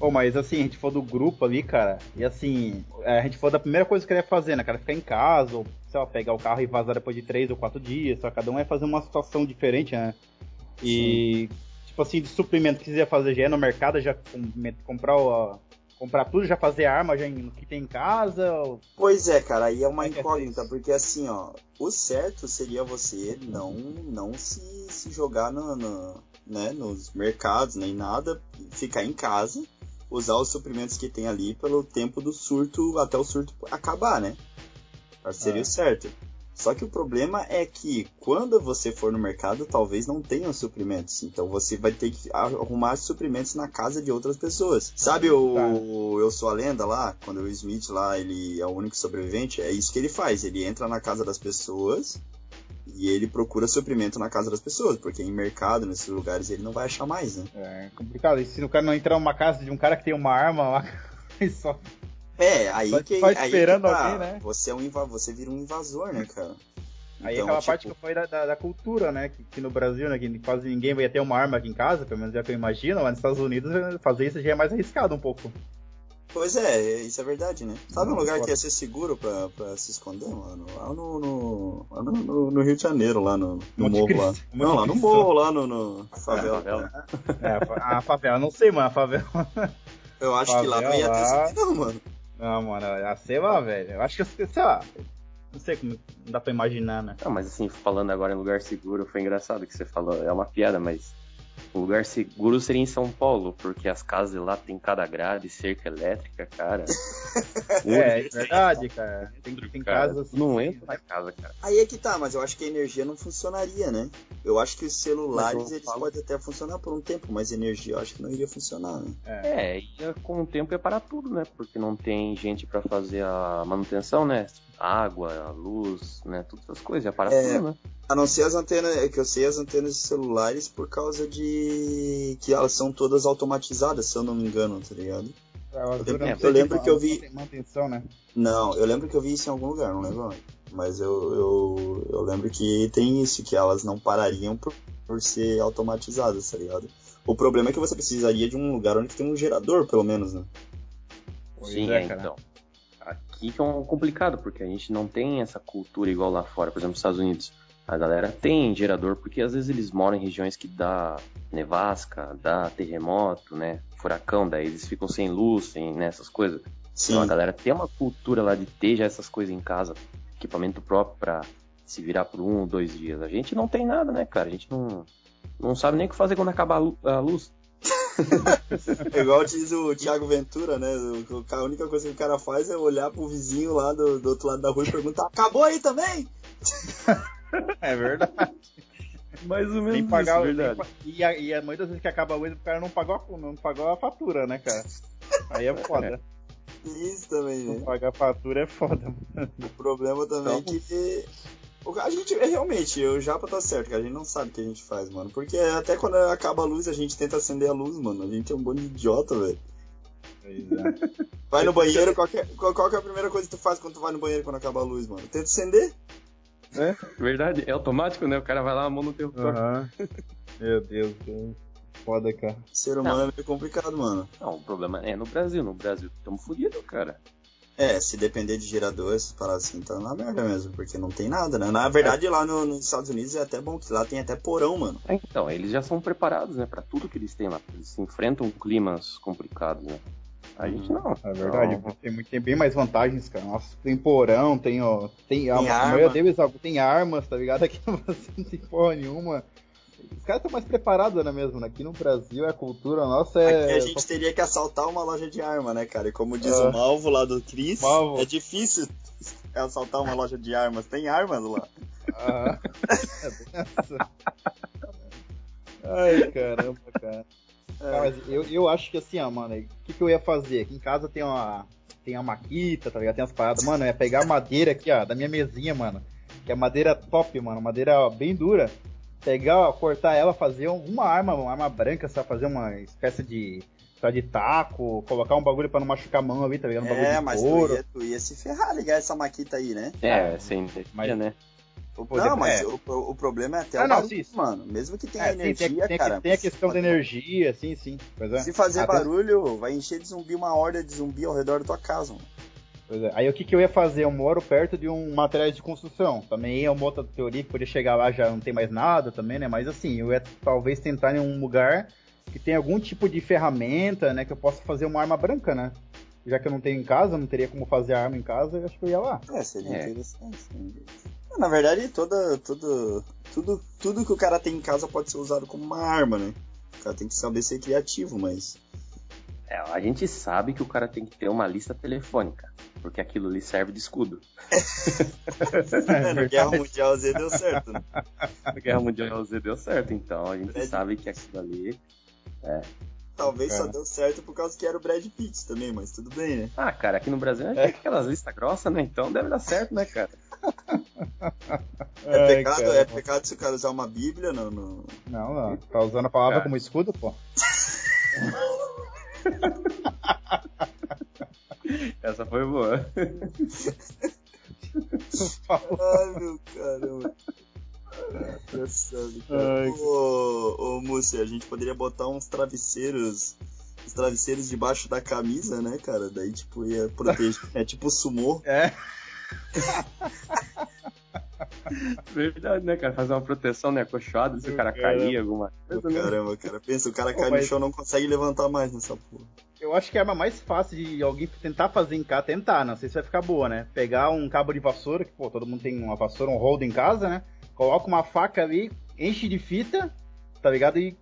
Oh, mas assim, a gente for do grupo ali, cara, e assim, é, a gente for da primeira coisa que ele ia fazer, né, cara? Ficar em casa, ou, sei lá, pegar o carro e vazar depois de três ou quatro dias, só cada um ia fazer uma situação diferente, né? E, Sim. tipo assim, de suprimento que quiser fazer já é no mercado, já comprar o, comprar tudo, já fazer arma já no que tem em casa? Ou... Pois é, cara, aí é uma é incógnita, é porque assim, ó, o certo seria você não, não se, se jogar no, no, né, nos mercados nem nada, ficar em casa usar os suprimentos que tem ali pelo tempo do surto até o surto acabar, né? Seria é. o certo. Só que o problema é que quando você for no mercado, talvez não tenha suprimentos. Então você vai ter que arrumar suprimentos na casa de outras pessoas. Sabe o tá. Eu Sou a Lenda lá? Quando o Smith lá, ele é o único sobrevivente? É isso que ele faz. Ele entra na casa das pessoas e ele procura suprimento na casa das pessoas, porque em mercado, nesses lugares, ele não vai achar mais, né? É complicado. E se o cara não entrar numa casa de um cara que tem uma arma lá, [LAUGHS] só. É, aí só que. Só esperando aí que tá, alguém, né? Você, é um inva você vira um invasor, né, cara? Aí então, aquela tipo... parte que foi da, da, da, cultura, né? Que, que, no Brasil, né? Que quase ninguém vai ter uma arma aqui em casa, pelo menos é o que eu imagino, mas nos Estados Unidos fazer isso já é mais arriscado um pouco. Pois é, isso é verdade, né? Sabe um lugar que ia ser seguro pra, pra se esconder, mano? Lá no, no, lá no, no Rio de Janeiro, lá no, no morro lá. Não, lá no morro, lá no, no favela. É, a favela, não sei, mano, a favela. Eu acho favela, que lá não ia ter lá... não, mano. Não, mano, ia ser lá, velho. Eu acho que, sei lá, não sei como não dá pra imaginar, né? Não, mas assim, falando agora em lugar seguro, foi engraçado que você falou. É uma piada, mas o lugar seguro seria em São Paulo, porque as casas lá tem cada grade, cerca elétrica, cara. [LAUGHS] é, é verdade, cara. Tem, tem cara, casas. Não entra na casa, cara. Aí é que tá, mas eu acho que a energia não funcionaria, né? Eu acho que os celulares eles falo... podem até funcionar por um tempo, mas energia eu acho que não iria funcionar, né? É, é e com o tempo ia parar tudo, né? Porque não tem gente para fazer a manutenção, né? Água, luz, né? Todas essas coisas, ia parar é... tudo, né? A não ser as antenas, é que eu sei as antenas de celulares por causa de que elas são todas automatizadas, se eu não me engano, tá ligado? É, eu lembro, eu lembro que eu vi. Manutenção, né? Não, eu lembro que eu vi isso em algum lugar, não lembro Mas eu, eu, eu lembro que tem isso, que elas não parariam por, por ser automatizadas, tá ligado? O problema é que você precisaria de um lugar onde tem um gerador, pelo menos, né? Sim, é, então aqui que é um complicado, porque a gente não tem essa cultura igual lá fora, por exemplo, nos Estados Unidos. A galera tem gerador, porque às vezes eles moram em regiões que dá nevasca, dá terremoto, né? Furacão, daí eles ficam sem luz, sem né, essas coisas. Sim. Então a galera tem uma cultura lá de ter já essas coisas em casa, equipamento próprio para se virar por um ou dois dias. A gente não tem nada, né, cara? A gente não, não sabe nem o que fazer quando acaba a luz. [LAUGHS] Igual diz o Thiago Ventura, né? A única coisa que o cara faz é olhar pro vizinho lá do, do outro lado da rua e perguntar: acabou aí também? [LAUGHS] É verdade. Mais ou menos tem pagar, isso, verdade. e, a, e a maioria das vezes que acaba a luz, o cara não pagou, não pagou a fatura, né, cara? Aí é foda. Isso também, né? Não pagar a fatura é foda, mano. O problema também então, é que a gente, é, realmente, o Japa tá certo, que a gente não sabe o que a gente faz, mano. Porque até quando acaba a luz, a gente tenta acender a luz, mano. A gente é um bando de idiota, velho. É. Vai no banheiro, qual, é, qual, qual, é a primeira coisa que tu faz quando tu vai no banheiro quando acaba a luz, mano? Tenta acender. É, verdade. É automático, né? O cara vai lá, a mão no teu uhum. Meu Deus, Deus. Foda, cara. Ser humano não. é meio complicado, mano. Não, o problema é no Brasil. No Brasil, estamos fodidos, cara. É, se depender de gerador, essas paradas assim, tá na merda mesmo, porque não tem nada, né? Na verdade, é. lá no, nos Estados Unidos é até bom que lá tem até porão, mano. É, então, eles já são preparados, né, pra tudo que eles têm lá. Eles enfrentam climas complicados, né? A gente não. É verdade. Tem, tem bem mais vantagens, cara. Nossa, tem porão, tem, ó. Tem, tem a, arma. a maioria deles tem armas, tá ligado? [LAUGHS] Aqui não tem porra nenhuma. Os caras estão mais preparados, né, mesmo? Aqui no Brasil, a cultura nossa é. Aqui a gente teria que assaltar uma loja de arma, né, cara? E como diz uh, o Malvo lá do Chris, Malvo. é difícil assaltar uma loja de armas. Tem armas lá. Ah, [LAUGHS] [LAUGHS] Ai, caramba, cara. É. mas eu, eu acho que assim, ó, mano, o que, que eu ia fazer? Aqui em casa tem uma. Tem a maquita, tá ligado? Tem as paradas. Mano, eu ia pegar a madeira aqui, ó, da minha mesinha, mano. Que é madeira top, mano. Madeira ó, bem dura pegar, cortar ela, fazer uma arma, uma arma branca, sabe? Fazer uma espécie de. Tá de taco, colocar um bagulho pra não machucar a mão ali, tá ligado? Um é, mas tu ia, tu ia, se ferrar ligar essa maquita aí, né? É, sem mas, né? O, não, mas é. o, o, problema é até ah, o barulho, não, sim, mano. Mesmo que tenha é, energia, tem, tem, cara. Tem a questão da energia, sim, sim. É. Se fazer barulho, vai encher de zumbi uma horda de zumbi ao redor da tua casa, mano. É. Aí o que, que eu ia fazer? Eu moro perto de um material de construção. Também é uma outra teoria que poderia chegar lá já não tem mais nada também, né? Mas assim, eu ia talvez tentar em um lugar que tem algum tipo de ferramenta, né? Que eu possa fazer uma arma branca, né? Já que eu não tenho em casa, não teria como fazer arma em casa, eu acho que eu ia lá. É, seria é. interessante. Na verdade, toda, toda, tudo, tudo que o cara tem em casa pode ser usado como uma arma, né? O cara tem que saber ser criativo, mas é, a gente sabe que o cara tem que ter uma lista telefônica, porque aquilo lhe serve de escudo. [LAUGHS] no Guerra Mundial Z deu certo, né? No Guerra Mundial Z deu certo, então a gente Brad sabe que aquilo ali. É. Talvez cara. só deu certo por causa que era o Brad Pitt também, mas tudo bem, né? Ah, cara, aqui no Brasil a gente é. tem aquelas listas grossas, né? Então deve dar certo, né, cara? É pecado, Ai, é pecado se o cara usar uma bíblia no. no... Não, não. Tá usando a palavra cara. como escudo, pô. [LAUGHS] Essa foi boa. [LAUGHS] Ai, meu caramba. Ô, ô Múcia, a gente poderia botar uns travesseiros. Os travesseiros debaixo da camisa, né, cara? Daí, tipo, ia proteger. É tipo sumô. [LAUGHS] É. Verdade, né, cara? Fazer uma proteção, né? Acolchoada, se o cara cair, alguma coisa. Né? Caramba, cara. Pensa, o cara cai mas... no chão não consegue levantar mais nessa porra. Eu acho que a arma mais fácil de alguém tentar fazer em casa, tentar, não sei se vai ficar boa, né? Pegar um cabo de vassoura, que, pô, todo mundo tem uma vassoura, um rodo em casa, né? Coloca uma faca ali, enche de fita, tá ligado? E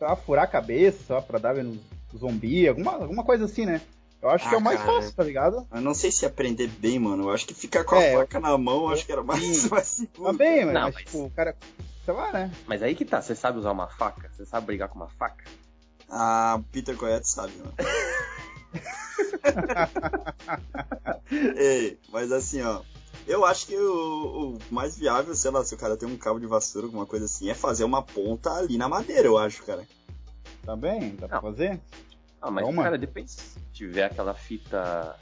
pra furar a cabeça, só pra dar no zumbi, alguma, alguma coisa assim, né? Eu acho ah, que é o mais cara, fácil, tá ligado? Eu não sei se aprender bem, mano. Eu acho que ficar com a é, faca na mão, eu acho que era mais, [LAUGHS] mais seguro. Também, mas, mas, tipo, o cara. Sei lá, né? Mas aí que tá, você sabe usar uma faca? Você sabe brigar com uma faca? Ah, Peter Coyote sabe, mano. [LAUGHS] Ei, mas assim, ó. Eu acho que o, o, mais viável, sei lá, se o cara tem um cabo de vassoura, alguma coisa assim, é fazer uma ponta ali na madeira, eu acho, cara. Também? Dá pra fazer? Ah, mas, Toma. cara, depende se tiver aquela fita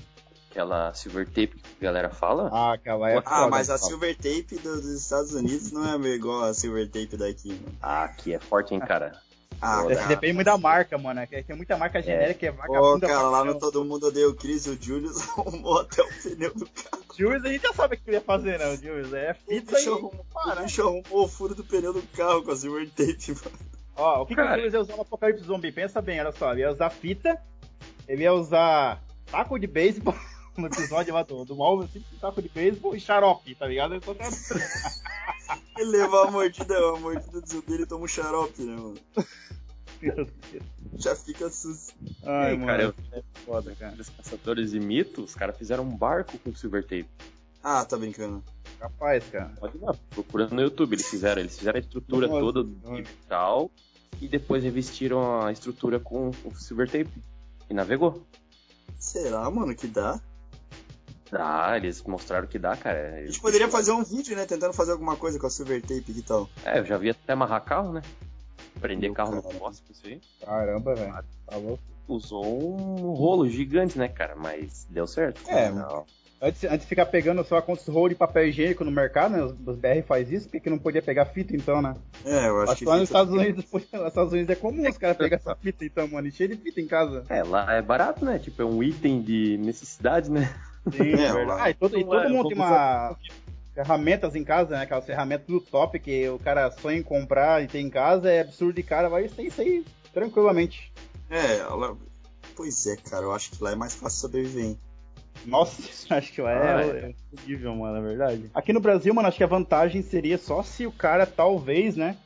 aquela silver tape que a galera fala. Ah, aquela é Ah, mas a silver tape do, dos Estados Unidos não é igual a silver tape daqui, mano. Ah, aqui é forte, hein, cara. Ah, é, depende muito da marca, mano. É que tem muita marca genérica que é vagabunda. Ô, cara, lá no Todo Mundo Odeia o Chris, o Julius [LAUGHS] arrumou até o pneu do carro. Julius a gente já sabe o que ele ia fazer, não, Julius. É fita e... Arrumou, o bicho arrumou o furo do pneu do carro com a silver tape, mano. Ó, o que, que o Julius ia usar no Apocalipse Zumbi? Pensa bem, olha só. Ele ia usar fita, ele ia usar taco de beisebol [LAUGHS] no episódio lá do, do Malvin, assim, taco de beisebol e xarope, tá ligado? Ele, [LAUGHS] ele levar a mordida, a mordida do zumbi, ele toma um xarope, né, mano? Já fica sus. Ai, Ei, cara, é foda, cara. Os caçadores de mitos, os caras fizeram um barco com silver tape. Ah, tá brincando. Capaz, cara. Pode ir lá, procurando no YouTube, eles fizeram. Eles fizeram a estrutura Nossa, toda do metal e depois revestiram a estrutura com o silver tape. E navegou. Será, mano, que dá? Dá, eles mostraram que dá, cara. A gente poderia fazer um vídeo, né? Tentando fazer alguma coisa com a silver tape e tal. É, eu já vi até amarrar carro, né? Prender carro cara. no poste, isso aí. Caramba, velho. Tá louco. Usou um rolo gigante, né, cara? Mas deu certo. É. Antes, antes de ficar pegando só quantos rolos de papel higiênico no mercado, né? Os, os BR faz isso, porque não podia pegar fita então, né? É, eu acho, acho que. Lá nos Estados Unidos, nos Estados Unidos é comum os caras pegarem essa fita então, mano. cheio de fita em casa. É, lá é barato, né? Tipo, é um item de necessidade, né? Sim, é, é verdade. Ah, e todo, e todo mundo tem uma ferramentas em casa, né? Aquelas ferramentas do top que o cara sonha em comprar e tem em casa, é absurdo de cara, vai tem isso aí tranquilamente. É, ela... pois é, cara, eu acho que lá é mais fácil sobreviver, hein? Nossa, [LAUGHS] acho que lá é, ah, é. é mano, é verdade. Aqui no Brasil, mano, acho que a vantagem seria só se o cara, talvez, né,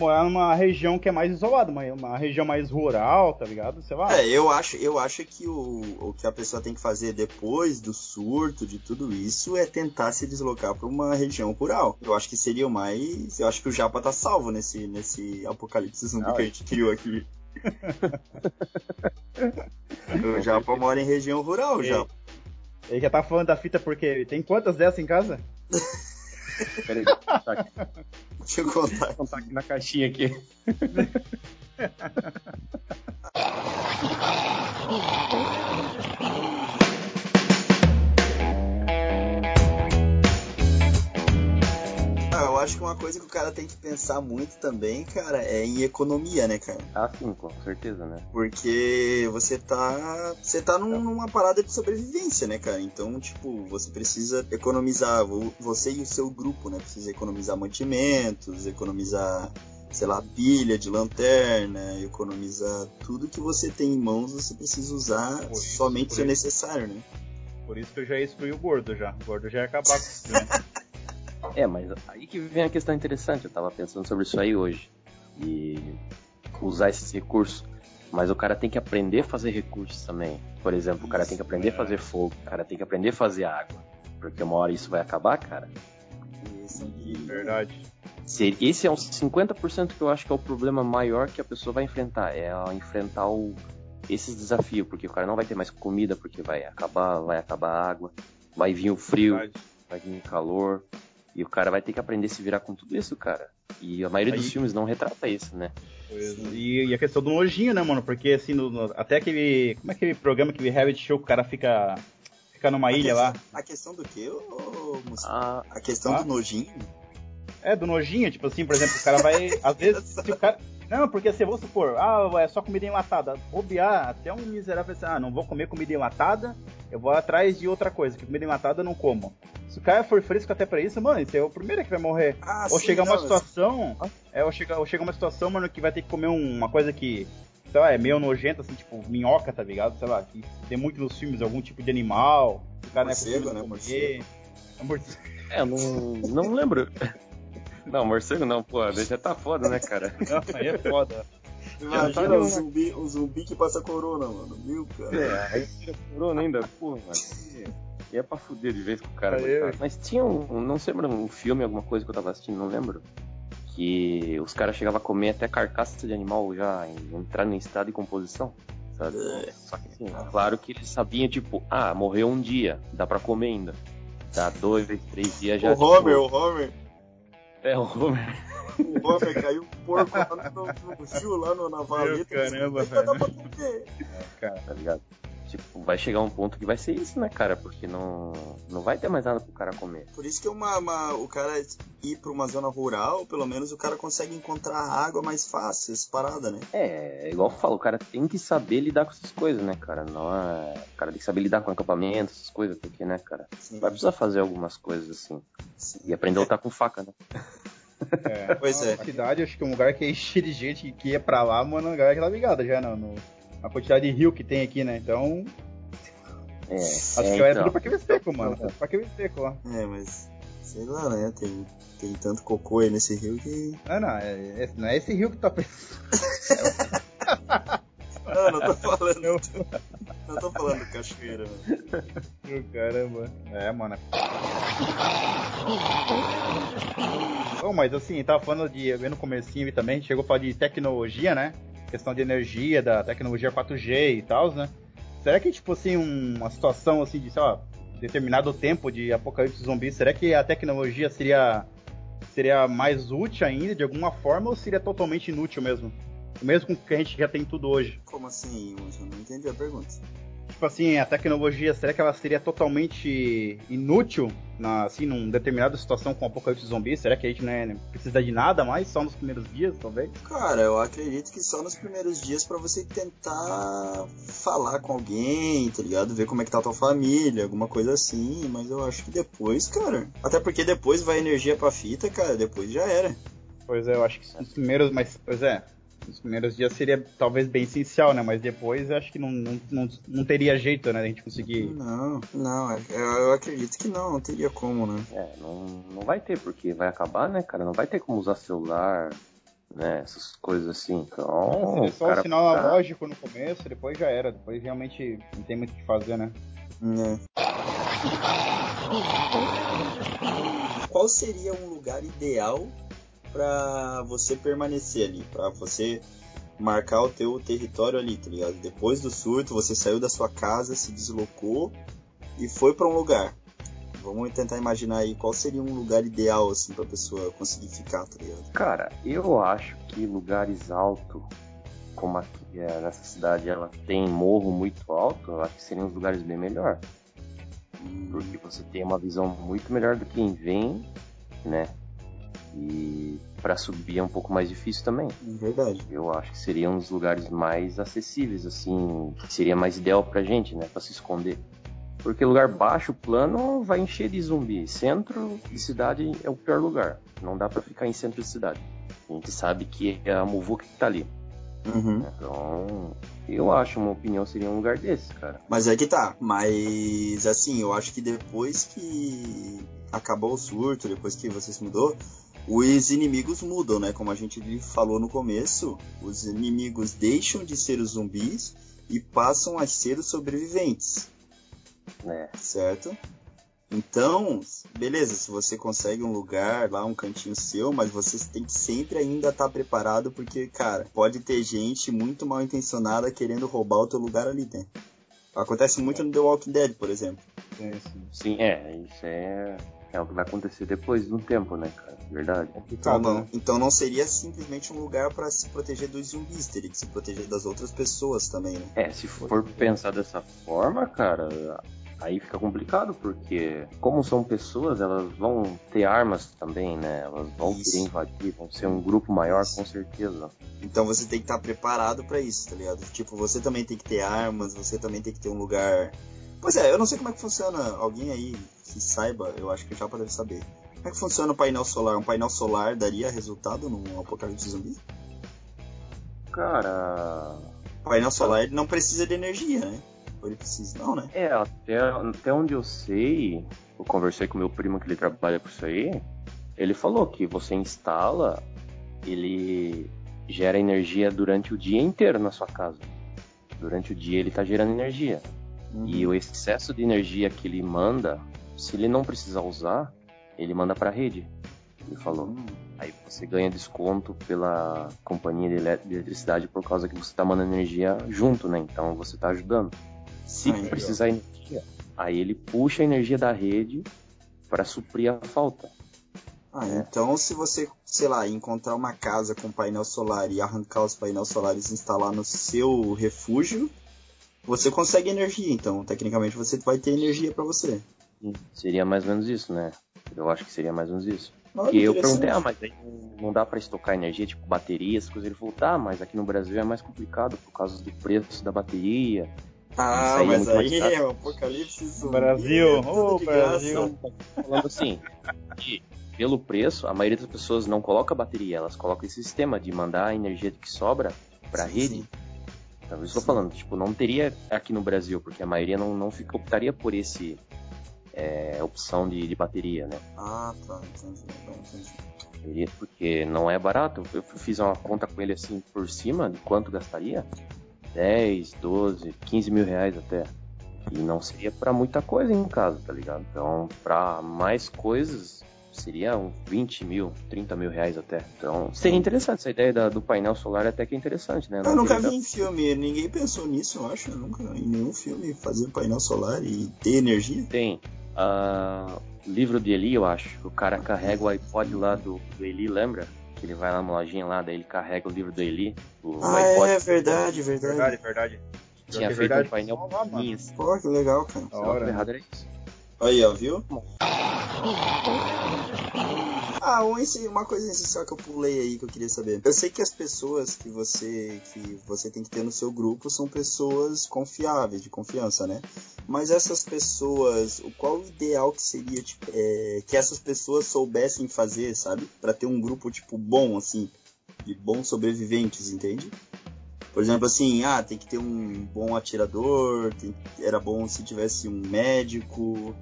morar numa região que é mais isolada, uma, uma região mais rural, tá ligado? Sei lá. É, eu acho, eu acho que o, o que a pessoa tem que fazer depois do surto, de tudo isso, é tentar se deslocar para uma região rural. Eu acho que seria o mais. Eu acho que o Japa tá salvo nesse, nesse apocalipse zumbi que a gente criou aqui. [LAUGHS] o Japa mora em região rural, já. Ele já tá falando da fita porque tem quantas dessas em casa? [LAUGHS] Peraí, tá aqui. Deixa eu contar. Vou contar aqui na caixinha aqui. [LAUGHS] acho que uma coisa que o cara tem que pensar muito também, cara, é em economia, né, cara? Ah, sim, com certeza, né? Porque você tá. Você tá num, numa parada de sobrevivência, né, cara? Então, tipo, você precisa economizar, você e o seu grupo, né? Precisa economizar mantimentos, economizar sei lá, pilha de lanterna, economizar tudo que você tem em mãos, você precisa usar por somente se necessário, né? Por isso que eu já excluí o gordo já. O gordo já ia acabar com isso, né? [LAUGHS] É, mas aí que vem a questão interessante. Eu tava pensando sobre isso aí hoje. E usar esses recursos. Mas o cara tem que aprender a fazer recursos também. Por exemplo, o cara tem que aprender a fazer fogo, o cara tem que aprender a fazer água. Porque uma hora isso vai acabar, cara. E... Verdade. Esse é uns 50% que eu acho que é o problema maior que a pessoa vai enfrentar. É enfrentar o, esses desafios. Porque o cara não vai ter mais comida, porque vai acabar, vai acabar a água, vai vir o frio, Verdade. vai vir o calor. E o cara vai ter que aprender a se virar com tudo isso, cara. E a maioria Aí... dos filmes não retrata isso, né? E, e, a questão do nojinho, né, mano? Porque assim, no, no, até aquele. Como é aquele programa, aquele reality show que o cara fica. Fica numa a ilha questão, lá. A questão do quê, ô, ah, A questão ah? do nojinho? É, do nojinho, tipo assim, por exemplo, o cara vai. às [LAUGHS] vezes, se o cara. Não, porque assim, vamos supor, ah, é só comida enlatada. Bobear, até um miserável assim, ah, não vou comer comida enlatada, eu vou atrás de outra coisa, que comida enlatada eu não como. Se o cara for fresco até pra isso, mano, esse é o primeiro que vai morrer. Ah, ou sim, chegar não, uma situação. Mas... É, ou chegar, ou chegar uma situação, mano, que vai ter que comer uma coisa que. Sei lá, é meio nojenta, assim, tipo, minhoca, tá ligado? Sei lá, que tem muito nos filmes, algum tipo de animal. O cara morcego, não é né? Morcego. É, eu não, não lembro. Não, morcego não, pô, já tá foda, né, cara? Não, aí é foda. Imagina um zumbi, um zumbi que passa corona, mano. Mil, cara. É, aí tira corona ainda, porra, mano. E é pra fuder de vez com o cara. Mas tinha um, não sei, um filme, alguma coisa que eu tava assistindo, não lembro. Que os caras chegavam a comer até carcaça de animal já, entrando em estado de composição. Sabe? É. Só que assim, claro que eles sabiam, tipo, ah, morreu um dia, dá pra comer ainda. Dá dois, três dias já. O tipo, Homer, o Homer. É, o Homer. O Homer caiu um porco lá no, no, no lá no, na valeta. Caramba, velho. É, cara, tá ligado? Tipo, vai chegar um ponto que vai ser isso, né, cara? Porque não, não vai ter mais nada pro cara comer. Por isso que uma, uma, o cara ir pra uma zona rural, pelo menos o cara consegue encontrar água mais fácil, essa parada, né? É, é igual eu falo, o cara tem que saber lidar com essas coisas, né, cara? Não é... O cara tem que saber lidar com acampamento, essas coisas, porque, né, cara? Sim. Vai precisar fazer algumas coisas assim. Sim. E aprender a lutar com faca, né? É, pois é. cidade, acho que é um lugar que é [LAUGHS] cheio de gente que ia pra lá, mano, a galera que tá ligada já, não, no, a quantidade de rio que tem aqui, né? Então. É, acho é, que é então. tudo pra que seco, mano. Tudo pra que seco lá. É, mas. Sei lá, né? Tem, tem tanto cocô aí nesse rio que. Não, não, é, é não é esse rio que tá pensando. [LAUGHS] não, não tô falando. Eu... Não tô falando cachoeira, mano. Caramba. É, mano. Bom, mas assim, tava falando de. no comecinho também, chegou a falar de tecnologia, né? Questão de energia, da tecnologia 4G e tal, né? Será que, tipo assim, uma situação assim de, sei lá, determinado tempo de apocalipse zumbi, será que a tecnologia seria seria mais útil ainda de alguma forma ou seria totalmente inútil mesmo? Mesmo com que a gente já tem tudo hoje. Como assim? Eu não entendi a pergunta tipo assim, a tecnologia, será que ela seria totalmente inútil na, assim, numa determinada situação com o apocalipse zumbi? Será que a gente não precisa de nada mais, só nos primeiros dias, talvez? Cara, eu acredito que só nos primeiros dias para você tentar falar com alguém, tá ligado? Ver como é que tá a tua família, alguma coisa assim, mas eu acho que depois, cara. Até porque depois vai energia pra fita, cara, depois já era. Pois é, eu acho que nos primeiros, mas, pois é, nos primeiros dias seria talvez bem essencial, né? Mas depois acho que não, não, não, não teria jeito, né? A gente conseguir. Não, não, é, eu acredito que não, não teria como, né? É, não, não vai ter, porque vai acabar, né, cara? Não vai ter como usar celular, né? Essas coisas assim. Então. É só cara, um sinal analógico no começo, depois já era. Depois realmente não tem muito o que fazer, né? É. Qual seria um lugar ideal para você permanecer ali, para você marcar o teu território ali, tá ligado? Depois do surto, você saiu da sua casa, se deslocou e foi para um lugar. Vamos tentar imaginar aí qual seria um lugar ideal assim para pessoa conseguir ficar, tá ligado? Cara, eu acho que lugares altos como aqui é, nessa cidade ela tem morro muito alto, eu acho que seriam os lugares bem melhor. Hum. Porque você tem uma visão muito melhor do que quem vem, né? E para subir é um pouco mais difícil também. Verdade. Eu acho que seriam os lugares mais acessíveis, assim, que seria mais ideal pra gente, né, para se esconder. Porque lugar baixo, plano, vai encher de zumbi. Centro de cidade é o pior lugar. Não dá para ficar em centro de cidade. A gente sabe que é a muvuca que tá ali. Uhum. Então, eu acho uma opinião seria um lugar desse, cara. Mas é que tá. Mas assim, eu acho que depois que acabou o surto, depois que você se mudou, os inimigos mudam, né? Como a gente falou no começo, os inimigos deixam de ser os zumbis e passam a ser os sobreviventes. É. Certo? Então, beleza, se você consegue um lugar lá, um cantinho seu, mas você tem que sempre ainda estar tá preparado, porque, cara, pode ter gente muito mal intencionada querendo roubar o teu lugar ali dentro. Acontece muito no The Walking Dead, por exemplo. Sim, sim é, isso é é o que vai acontecer depois de um tempo, né, cara? Verdade. Então não, então não seria simplesmente um lugar para se proteger dos zumbis, teria que se proteger das outras pessoas também, né? É, se for pensar dessa forma, cara, aí fica complicado, porque como são pessoas, elas vão ter armas também, né? Elas vão isso. querer invadir, vão ser um grupo maior com certeza. Então você tem que estar preparado para isso, tá ligado? Tipo, você também tem que ter armas, você também tem que ter um lugar Pois é, eu não sei como é que funciona. Alguém aí que saiba, eu acho que já deve saber. Como é que funciona o painel solar? Um painel solar daria resultado num apocalipse zumbi? Cara. O painel solar ele não precisa de energia, né? Ou ele precisa, não, né? É, até, até onde eu sei, eu conversei com meu primo que ele trabalha com isso aí. Ele falou que você instala, ele gera energia durante o dia inteiro na sua casa. Durante o dia ele tá gerando energia. Uhum. E o excesso de energia que ele manda, se ele não precisar usar, ele manda para a rede. Ele falou. Uhum. Aí você ganha desconto pela companhia de eletricidade por causa que você está mandando energia junto, né? Então você está ajudando. Se aí, precisar energia, aí ele puxa a energia da rede para suprir a falta. Ah, é. então se você, sei lá, encontrar uma casa com painel solar e arrancar os painéis solares e instalar no seu refúgio, você consegue energia, então tecnicamente você vai ter energia para você. Seria mais ou menos isso, né? Eu acho que seria mais ou menos isso. Olha, e eu perguntei, ah, mas aí não dá para estocar energia, tipo baterias, coisas. Ele falou, tá, mas aqui no Brasil é mais complicado por causa do preço da bateria. Ah, aí é mas é aí é o apocalipse zumbi. Brasil, ô oh, Brasil. Falando assim, que pelo preço, a maioria das pessoas não coloca bateria, elas colocam esse sistema de mandar a energia que sobra para a rede. Sim. Então, estou falando, tipo, não teria aqui no Brasil, porque a maioria não, não fica, optaria por esse é, opção de, de, bateria, né? Ah, tá, entendi, entendi. Porque não é barato. Eu fiz uma conta com ele assim por cima de quanto gastaria. 10, 12, 15 mil reais até. E não seria para muita coisa em casa, tá ligado? Então, para mais coisas, seria uns 20 mil, 30 mil reais até. Então, seria interessante essa ideia da, do painel solar, até que é interessante, né? Não eu nunca vi em filme, ninguém pensou nisso, eu acho. Eu nunca, em nenhum filme, fazer um painel solar e ter energia. Tem. Uh, livro de Eli, eu acho. O cara carrega o iPod lá do, do Eli, lembra? Que ele vai lá na lojinha lá, daí ele carrega o livro do Eli. O ah, iPod. é verdade, verdade. Verdade, verdade. Tinha feito verdade. um painel pequenininho. Pô, que legal, cara. Da hora. errado era isso. Aí, ó, viu? Ah, uma coisa só que eu pulei aí que eu queria saber. Eu sei que as pessoas que você que você tem que ter no seu grupo são pessoas confiáveis, de confiança, né? Mas essas pessoas, qual o ideal que seria tipo, é, que essas pessoas soubessem fazer, sabe? Para ter um grupo tipo bom assim, de bons sobreviventes, entende? Por exemplo, assim, ah, tem que ter um bom atirador, tem, era bom se tivesse um médico,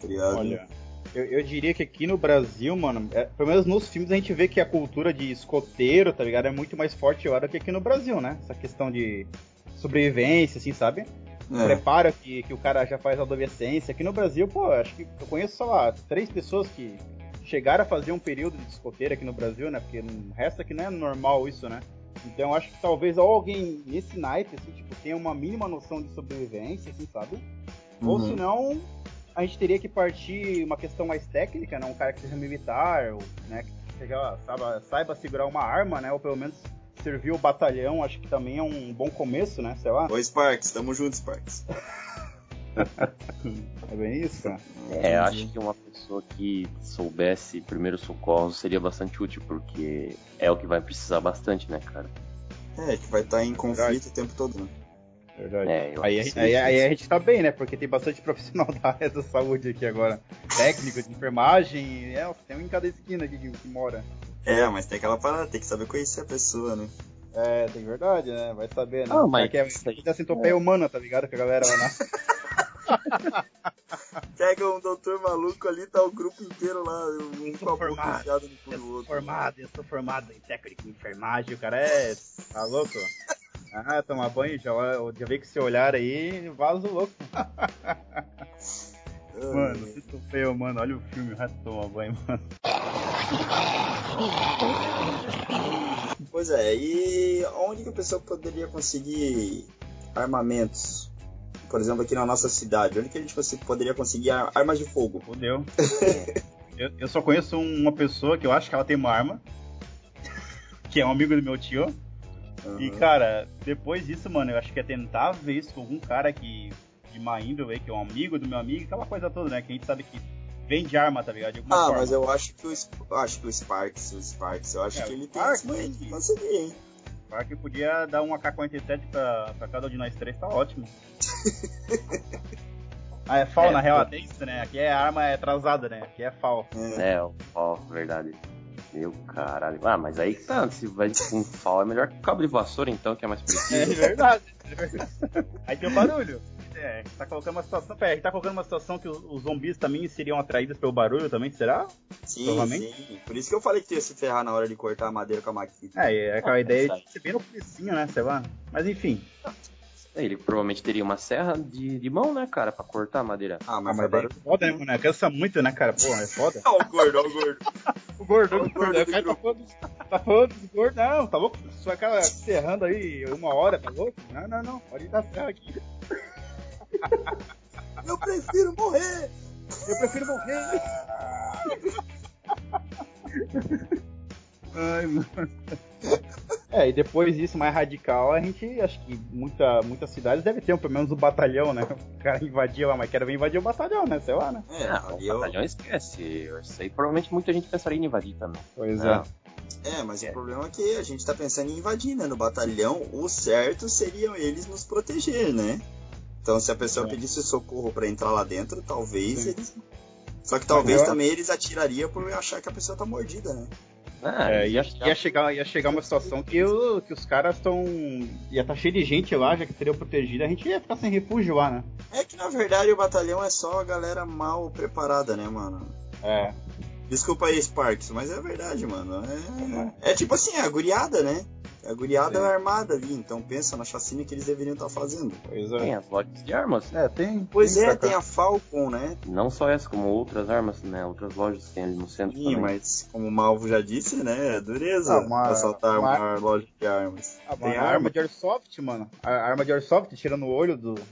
tá ligado? Olha, eu, eu, diria que aqui no Brasil, mano, é, pelo menos nos filmes a gente vê que a cultura de escoteiro, tá ligado? É muito mais forte agora que aqui no Brasil, né? Essa questão de sobrevivência, assim, sabe? É. Prepara que, que o cara já faz adolescência. Aqui no Brasil, pô, acho que eu conheço, sei lá, três pessoas que chegaram a fazer um período de escoteiro aqui no Brasil, né? Porque o resto aqui não é normal isso, né? Então acho que talvez alguém nesse naipe, assim, tipo, tenha uma mínima noção de sobrevivência, assim, sabe? Uhum. Ou senão a gente teria que partir uma questão mais técnica, né? Um cara que seja militar, ou, né? Que seja, saiba, saiba segurar uma arma, né? Ou pelo menos servir o batalhão, acho que também é um bom começo, né? Sei lá. Oi, Sparks, tamo juntos, Sparks. [LAUGHS] é bem isso, cara. É, acho que uma pessoa que soubesse primeiro socorro seria bastante útil, porque é o que vai precisar bastante, né, cara? É, que vai estar em conflito o tempo todo, né? Verdade. É, aí, aí, aí, a gente tá bem, né? Porque tem bastante [LAUGHS] profissional da área da saúde aqui agora. Técnico de enfermagem, é, tem um em cada esquina aqui que, que mora. É, mas tem aquela parada, tem que saber conhecer a pessoa, né? É, tem verdade, né? Vai saber, né? Ah, mas... Que é, é centopeia é. humana, tá ligado? Que a galera vai lá. [LAUGHS] Pega um doutor maluco ali, tá o grupo inteiro lá, um com a boca enfiada no cu do outro. Formado, eu sou formado em técnico em enfermagem, o cara é. Tá louco? Ah, tomar banho, já, já veio com esse olhar aí, vaso louco. [LAUGHS] mano, se tu feio, mano, olha o filme, o resto tomar banho, mano. Pois é, e onde que a pessoa poderia conseguir armamentos? Por exemplo, aqui na nossa cidade, onde que a gente poderia conseguir armas de fogo? Fudeu. [LAUGHS] eu, eu só conheço uma pessoa que eu acho que ela tem uma arma, que é um amigo do meu tio. Uhum. E, cara, depois disso, mano, eu acho que é tentar ver isso com algum cara que de má índole, que é um amigo do meu amigo, aquela coisa toda, né? Que a gente sabe que vende arma, tá ligado? ah, forma. mas eu acho que o, acho que o Sparks, o Sparks, eu acho é, que ele tem Sparks, que conseguir, hein? Spark podia dar um AK-47 pra, pra cada um de nós três, tá ótimo. [LAUGHS] ah, é FAL é, na real, até isso, né? Aqui é arma é atrasada, né? Aqui é FAL. É, é o FAL, verdade. Meu caralho. Ah, mas aí que tá, se vai com FAL é melhor que cabo de vassoura então, que é mais preciso. [LAUGHS] É verdade. aí tem o barulho. É, tá colocando uma situação. Pera, tá colocando uma situação que os, os, zumbis também seriam atraídos pelo barulho também, será? Sim, sim. Por isso que eu falei que ia se ferrar na hora de cortar a madeira com a máquina. É, é aquela ah, ideia de ser bem no comecinho, né? Sei lá. Mas enfim. É, ele provavelmente teria uma serra de, de mão, né, cara, pra cortar a madeira. Ah, mas, ah, mas é foda, né, mano? Cansa muito, né, cara? Pô, é foda. Ó, o gordo, ó, o gordo. [LAUGHS] o gordo, o gordo. O cara tá falando, tá falando dos gordos. Não, tá louco? Só aquela serrando aí uma hora, tá louco? Não, não, não. Pode ir da serra aqui. [LAUGHS] Eu prefiro morrer! Eu prefiro morrer! [LAUGHS] Ai, mano. É, e depois disso, mais radical, a gente, acho que muita, muitas cidades devem ter pelo menos um batalhão, né? O cara invadia lá, mas quero vir invadir o batalhão, né? Sei lá, né? É, o eu... batalhão esquece. Isso aí provavelmente muita gente pensaria em invadir também. Pois é. É, mas é. o problema é que a gente tá pensando em invadir, né? No batalhão, o certo seriam eles nos proteger, né? Então, se a pessoa é. pedisse socorro para entrar lá dentro, talvez Sim. eles. Só que talvez eu... também eles atirariam por achar que a pessoa tá mordida, né? Ah, é, ia, ia, chegar, ia chegar uma situação que, o, que os caras estão. ia estar tá cheio de gente lá, já que seria protegido, a gente ia ficar sem refúgio lá, né? É que na verdade o batalhão é só a galera mal preparada, né, mano? É. Desculpa aí, Sparks, mas é verdade, mano. É, é tipo assim, é a guriada, né? A guriada é armada ali, então pensa na chacina que eles deveriam estar fazendo. Pois é. Tem as lojas de armas. É, tem. Pois tem é, tem a Falcon, né? Não só essa, como outras armas, né? Outras lojas que tem ali no centro. Sim, também. mas como o Malvo já disse, né? É dureza ah, uma, assaltar uma, uma, loja de armas. Ah, tem arma. arma de airsoft, mano. A arma de airsoft tirando o olho do. [LAUGHS]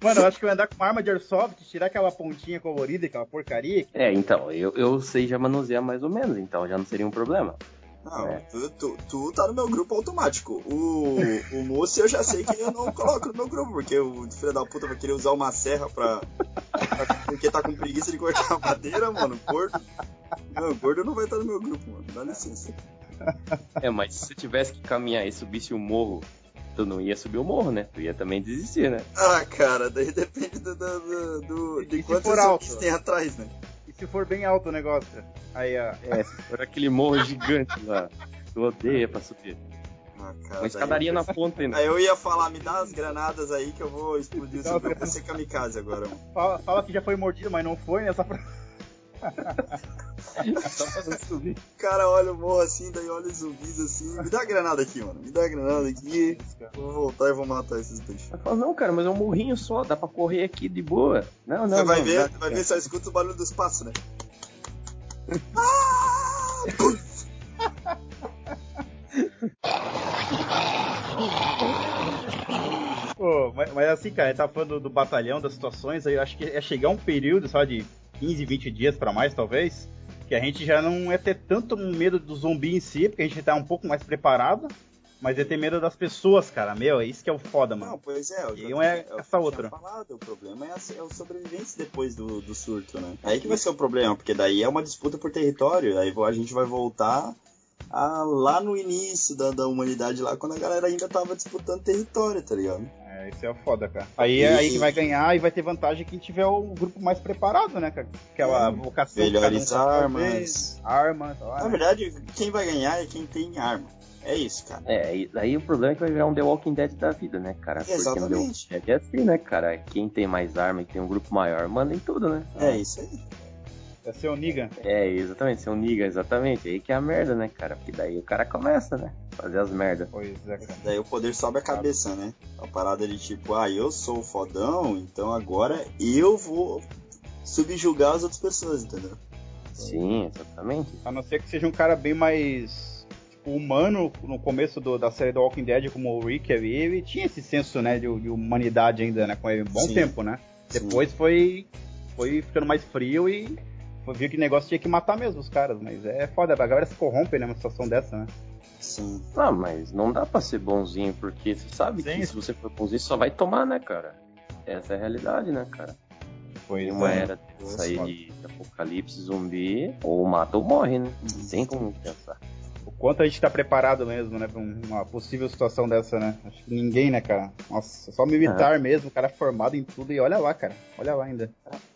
Mano, eu acho que eu ia andar com uma arma de airsoft, tirar aquela pontinha colorida, aquela porcaria. É, então, eu, eu sei já manusear mais ou menos, então já não seria um problema. Não, é. tu, tu, tu, tá no meu grupo automático. O, o moço eu já sei que eu não coloco no meu grupo, porque o filho da puta vai querer usar uma serra pra. pra porque tá com preguiça de cortar a madeira, mano. Gordo. Não, gordo não vai estar no meu grupo, mano. Dá licença. É, mas se você tivesse que caminhar e subisse o morro tu não ia subir o morro, né? Tu ia também desistir, né? Ah, cara, daí depende do, do, do de quantos alto tem atrás, né? E se for bem alto o negócio? Aí, ó. É, se for aquele morro gigante lá, tu odeia pra subir. Ah, cara, Uma escadaria na ponta ainda. Aí eu ia falar, me dá as granadas aí que eu vou explodir isso. Eu vou ser kamikaze agora. Fala, fala que já foi mordido, mas não foi, né? Só pra... Só fazendo cara olha o morro assim, daí olha os zumbis assim. Me dá a granada aqui, mano. Me dá a granada aqui. Vou voltar e vou matar esses bichos. Fala, não, cara, mas é um morrinho só, dá pra correr aqui de boa. Não, não. Você vai não, ver, dá, vai ver, só escuta o barulho dos passos, né? [LAUGHS] ah! Pô, [LAUGHS] mas, mas, assim, cara, tá falando do, do, batalhão, das situações, aí eu acho que é chegar um período, só de 15, 20 dias para mais, talvez, que a gente já não ia ter tanto medo do zumbi em si, porque a gente tá um pouco mais preparado, mas ia ter medo das pessoas, cara. Meu, é isso que é o foda, mano. Não, pois é. E um é essa outra. Falado, o problema é, a, é o sobrevivente depois do, do surto, né? Aí que vai ser o problema, porque daí é uma disputa por território, aí a gente vai voltar a, lá no início da, da humanidade, lá quando a galera ainda tava disputando território, tá ligado? É, isso é foda, cara. Aí é aí que vai ganhar e vai ter vantagem quem tiver o grupo mais preparado, né, cara? Aquela é, vocação. Melhores armas. Armas. Lá, Na né? verdade, quem vai ganhar é quem tem arma. É isso, cara. É, aí o problema é que vai virar um The Walking Dead da vida, né, cara? Exatamente. Porque no The Walking Dead é assim, né, cara? Quem tem mais arma e tem um grupo maior manda em tudo, né? É isso aí. É ser um niga. É, exatamente, ser um niga, exatamente. Aí que é a merda, né, cara? Porque daí o cara começa, né? Fazer as merdas. Pois é, cara. Daí o poder sobe a cabeça, né? A parada de tipo, ah, eu sou o fodão, então agora eu vou subjugar as outras pessoas, entendeu? Sim, exatamente. A não ser que seja um cara bem mais tipo, humano no começo do, da série do Walking Dead, como o Rick ali, ele tinha esse senso, né, de, de humanidade ainda, né, com ele um bom Sim. tempo, né? Sim. Depois foi foi ficando mais frio e viu que o negócio tinha que matar mesmo os caras, mas é foda, a galera se corrompe, né, numa situação dessa, né? Sim. Não, mas não dá pra ser bonzinho, porque você sabe Sim. que se você for bonzinho, só vai tomar, né, cara? Essa é a realidade, né, cara? Foi uma é. era de sair de apocalipse zumbi, ou mata ou morre, né? Não tem como pensar quanto a gente tá preparado mesmo, né, pra uma possível situação dessa, né? Acho que ninguém, né, cara? Nossa, só militar é. mesmo, o cara formado em tudo e olha lá, cara. Olha lá ainda.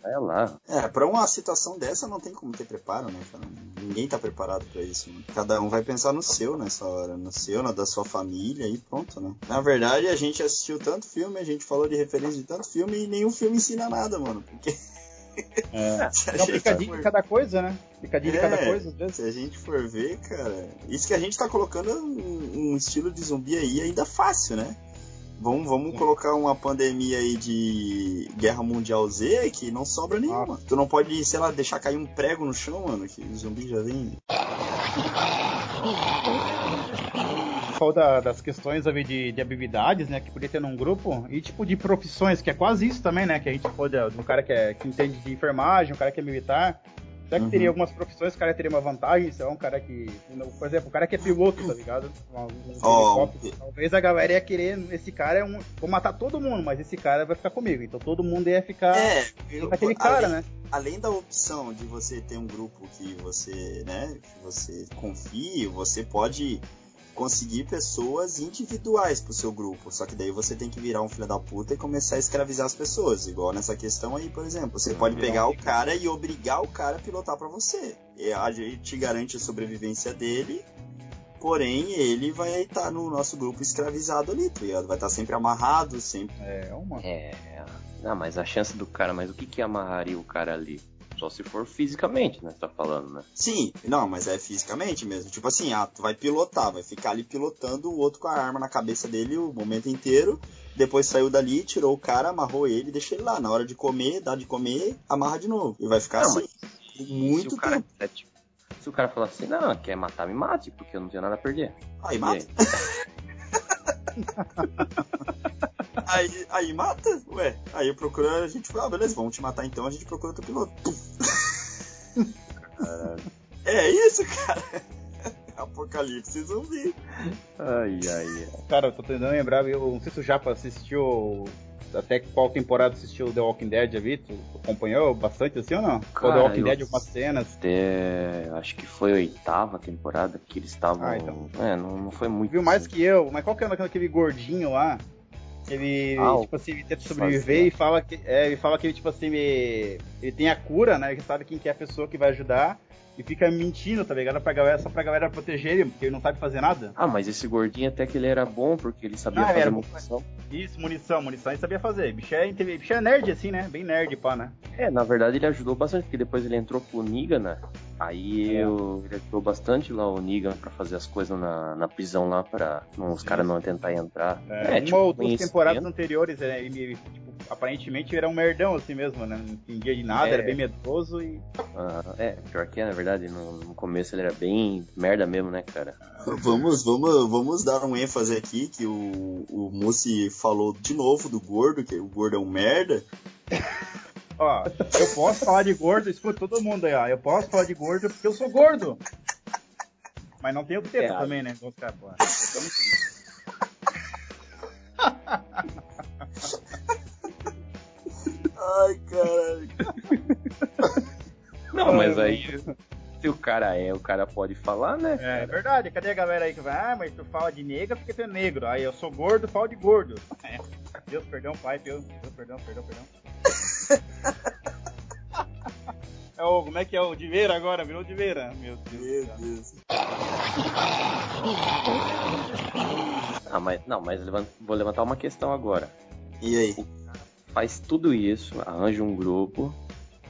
Olha lá. É, pra uma situação dessa não tem como ter preparo, né, cara? Ninguém tá preparado para isso. Né? Cada um vai pensar no seu nessa hora, no seu, na da sua família e pronto, né? Na verdade, a gente assistiu tanto filme, a gente falou de referência de tanto filme e nenhum filme ensina nada, mano. Porque é, é um picadinho for... de cada coisa, né? Picadinho é, de cada é, coisa, às vezes. Se a gente for ver, cara, isso que a gente tá colocando um, um estilo de zumbi aí ainda fácil, né? Vamos, vamos colocar uma pandemia aí de Guerra Mundial Z que não sobra nenhuma. Ah. Tu não pode, sei lá, deixar cair um prego no chão, mano, que o zumbi já vem [LAUGHS] falou da, das questões de, de, habilidades, né, que podia ter num grupo, e tipo de profissões, que é quase isso também, né, que a gente pode, um cara que, é, que entende de enfermagem, um cara que é militar, Até que uhum. teria algumas profissões, o cara teria uma vantagem, se é um cara que. Por exemplo, o cara que é piloto, tá ligado? Um, um oh, Talvez a galera ia querer. Esse cara é um. Vou matar todo mundo, mas esse cara vai ficar comigo. Então todo mundo ia ficar. É, eu, aquele cara, além, né? Além da opção de você ter um grupo que você, né, que você confie, você pode conseguir pessoas individuais pro seu grupo. Só que daí você tem que virar um filho da puta e começar a escravizar as pessoas. Igual nessa questão aí, por exemplo. Você pode pegar o cara e obrigar o cara a pilotar para você. E a gente te garante a sobrevivência dele. Porém, ele vai estar tá no nosso grupo escravizado ali, tá ligado? Vai estar tá sempre amarrado, sempre. É, uma. É. Não, mas a chance do cara, mas o que que amarraria o cara ali? Só se for fisicamente, né? Você tá falando, né? Sim, não, mas é fisicamente mesmo. Tipo assim, ah, tu vai pilotar, vai ficar ali pilotando o outro com a arma na cabeça dele o momento inteiro. Depois saiu dali, tirou o cara, amarrou ele deixou ele lá. Na hora de comer, dá de comer, amarra de novo. E vai ficar não, assim. Muito se tempo. É, tipo, se o cara falar assim, não, quer matar, me mate, porque eu não tenho nada a perder. Aí mata. aí, [LAUGHS] aí mata? Ué, aí eu procuro, a gente fala, ah, beleza, vamos te matar então, a gente procura outro piloto. é isso, cara. Apocalipse zumbi. Ai, ai, ai. Cara, eu tô tentando lembrar, eu não sei se o Japa assistiu até qual temporada assistiu The Walking Dead, vi? Tu acompanhou bastante assim ou não? Cara, ou The Walking Dead, algumas cenas? Até, acho que foi a oitava temporada que eles estavam. Ah, então. É, não, não foi muito. Viu mais assim. que eu, mas qual que é aquele gordinho lá? Ele, ah, tipo assim, ele tenta sobreviver e fala que, é, ele fala que ele, tipo assim, ele, ele tem a cura, né? Ele sabe quem que é a pessoa que vai ajudar e fica mentindo, tá ligado? Pra galera, só pra galera proteger ele, porque ele não sabe fazer nada. Ah, mas esse gordinho até que ele era bom, porque ele sabia ah, fazer munição. Isso, munição, munição ele sabia fazer. Bicho é, bicho é nerd, assim, né? Bem nerd, pá, né? É, na verdade ele ajudou bastante, porque depois ele entrou pro Niga, né? Aí é. eu, ele ajudou bastante lá o Negan pra fazer as coisas na, na prisão lá, pra não, os caras não tentar entrar. É, é uma tipo, ou duas temporadas anteriores, é, ele, tipo, aparentemente era um merdão assim mesmo, né? Não entendia de nada, é. era bem medroso e. Ah, é, pior que é, na verdade, no, no, começo ele era bem merda mesmo, né, cara? Vamos, vamos, vamos dar um ênfase aqui que o, o Mussi falou de novo do gordo, que o gordo é um merda. Ó, eu posso falar de gordo, escuta todo mundo aí, ó. Eu posso falar de gordo porque eu sou gordo. Mas não tenho teta é, também, né? Vamos ficar, pô. [LAUGHS] Ai, caralho. Não, mas aí se o cara é, o cara pode falar, né? É, é verdade. Cadê a galera aí que vai, ah, mas tu fala de negra porque tu é negro. Aí eu sou gordo, falo de gordo. [LAUGHS] É. Deus, perdão, pai, Deus, Deus, perdão, perdão, perdão. [LAUGHS] é o, como é que é o Diveira agora? Virou Diveira. Meu Deus. Meu Deus. Ah, mas, não, mas vou levantar uma questão agora. E aí? Faz tudo isso, arranja um grupo,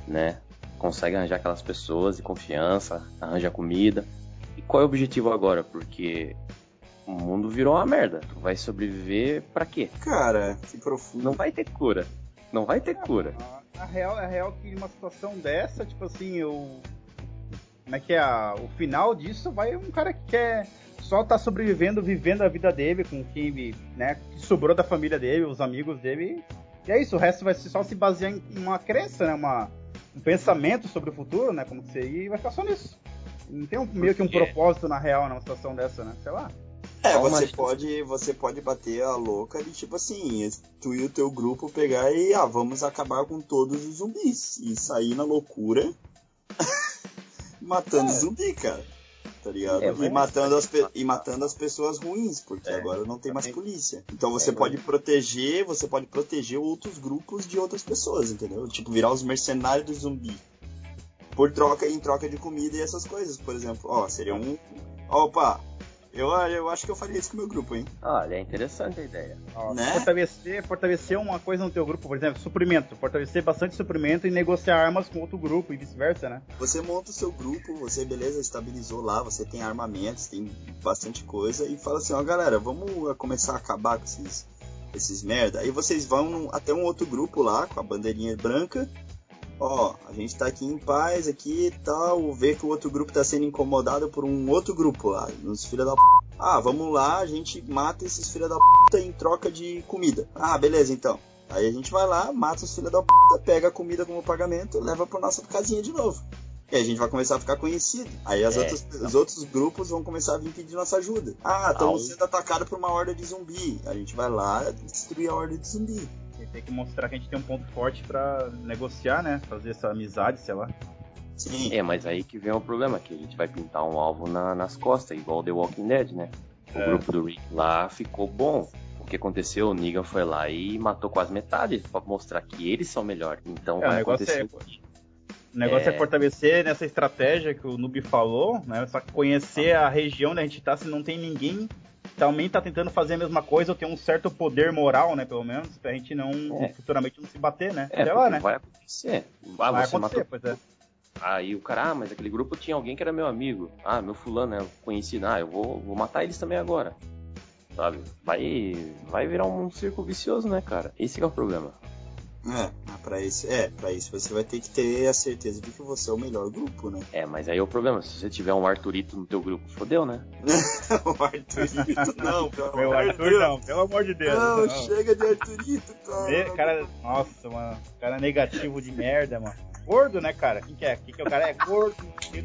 né? Consegue arranjar aquelas pessoas de confiança, arranja comida. E qual é o objetivo agora? Porque o mundo virou uma merda. Tu vai sobreviver para quê? Cara, que profundo. Não vai ter cura. Não vai ter cura. A, real, a real que uma situação dessa, tipo assim, eu. Como é que é? A, o final disso vai um cara que quer só tá sobrevivendo, vivendo a vida dele com quem, né, que sobrou da família dele, os amigos dele. E é isso, o resto vai só se basear em uma crença, né, uma, um pensamento sobre o futuro, né, como que seria, e vai ficar só nisso. Não tem um, meio que um propósito na real numa situação dessa, né? Sei lá. É, você pode, você pode bater a louca de tipo assim, tu e o teu grupo pegar e ah, vamos acabar com todos os zumbis e sair na loucura [LAUGHS] matando é. zumbi, cara. Tá ligado? É, e, matando as e matando as pessoas ruins, porque é, agora não tem mais polícia. Então você é, pode proteger, você pode proteger outros grupos de outras pessoas, entendeu? Tipo, virar os mercenários do zumbi. Por troca, em troca de comida e essas coisas, por exemplo. Ó, seria um. Opa, eu, eu acho que eu faria isso com o meu grupo, hein? Olha, é interessante a ideia. Ó, né? fortalecer, fortalecer uma coisa no teu grupo, por exemplo, suprimento. Fortalecer bastante suprimento e negociar armas com outro grupo e vice-versa, né? Você monta o seu grupo, você, beleza, estabilizou lá, você tem armamentos, tem bastante coisa, e fala assim, ó, galera, vamos começar a acabar com esses, esses merda. Aí vocês vão até um outro grupo lá, com a bandeirinha branca, ó, a gente tá aqui em paz aqui e tal, ver que o outro grupo tá sendo incomodado por um outro grupo lá, nos filha da p... Ah, vamos lá, a gente mata esses filha da puta em troca de comida. Ah, beleza então. Aí a gente vai lá, mata os filha da puta, pega a comida como pagamento, leva pra nossa casinha de novo. E a gente vai começar a ficar conhecido. Aí as é, outras, os outros grupos vão começar a vir pedir nossa ajuda. Ah, estamos sendo atacados por uma horda de zumbi. A gente vai lá destruir a horda de zumbi. Tem que mostrar que a gente tem um ponto forte para negociar, né? Fazer essa amizade, sei lá. Sim. É, mas aí que vem o problema, que a gente vai pintar um alvo na, nas costas, igual The Walking Dead, né? O é. grupo do Rick lá ficou bom. O que aconteceu? O Negan foi lá e matou quase metade para mostrar que eles são melhores. Então é, vai acontecer. É, o negócio é... é... fortalecer nessa estratégia que o Noob falou, né? Só que conhecer a região onde a gente tá, se não tem ninguém também tá tentando fazer a mesma coisa ou ter um certo poder moral, né, pelo menos, pra gente não é. futuramente não se bater, né? É, lá, né? Vai acontecer. Ah, vai acontecer, matou... pois é. Aí o cara, ah, mas aquele grupo tinha alguém que era meu amigo. Ah, meu fulano, né? Conhecido. Ah, eu vou, vou matar eles também agora. Sabe? Vai, vai virar um círculo vicioso, né, cara? Esse é o problema. É, pra isso, é, pra isso você vai ter que ter a certeza de que você é o melhor grupo, né? É, mas aí é o problema, se você tiver um Arthurito no teu grupo, fodeu, né? [LAUGHS] o Arthurito [LAUGHS] não, pelo Meu amor Arthur de não, pelo amor de Deus. Não, não. chega de Arthurito, [LAUGHS] cara. cara. Nossa, mano, cara negativo de merda, mano. Gordo, né, cara? Quem que é? Quem que é o cara? É gordo, tudo.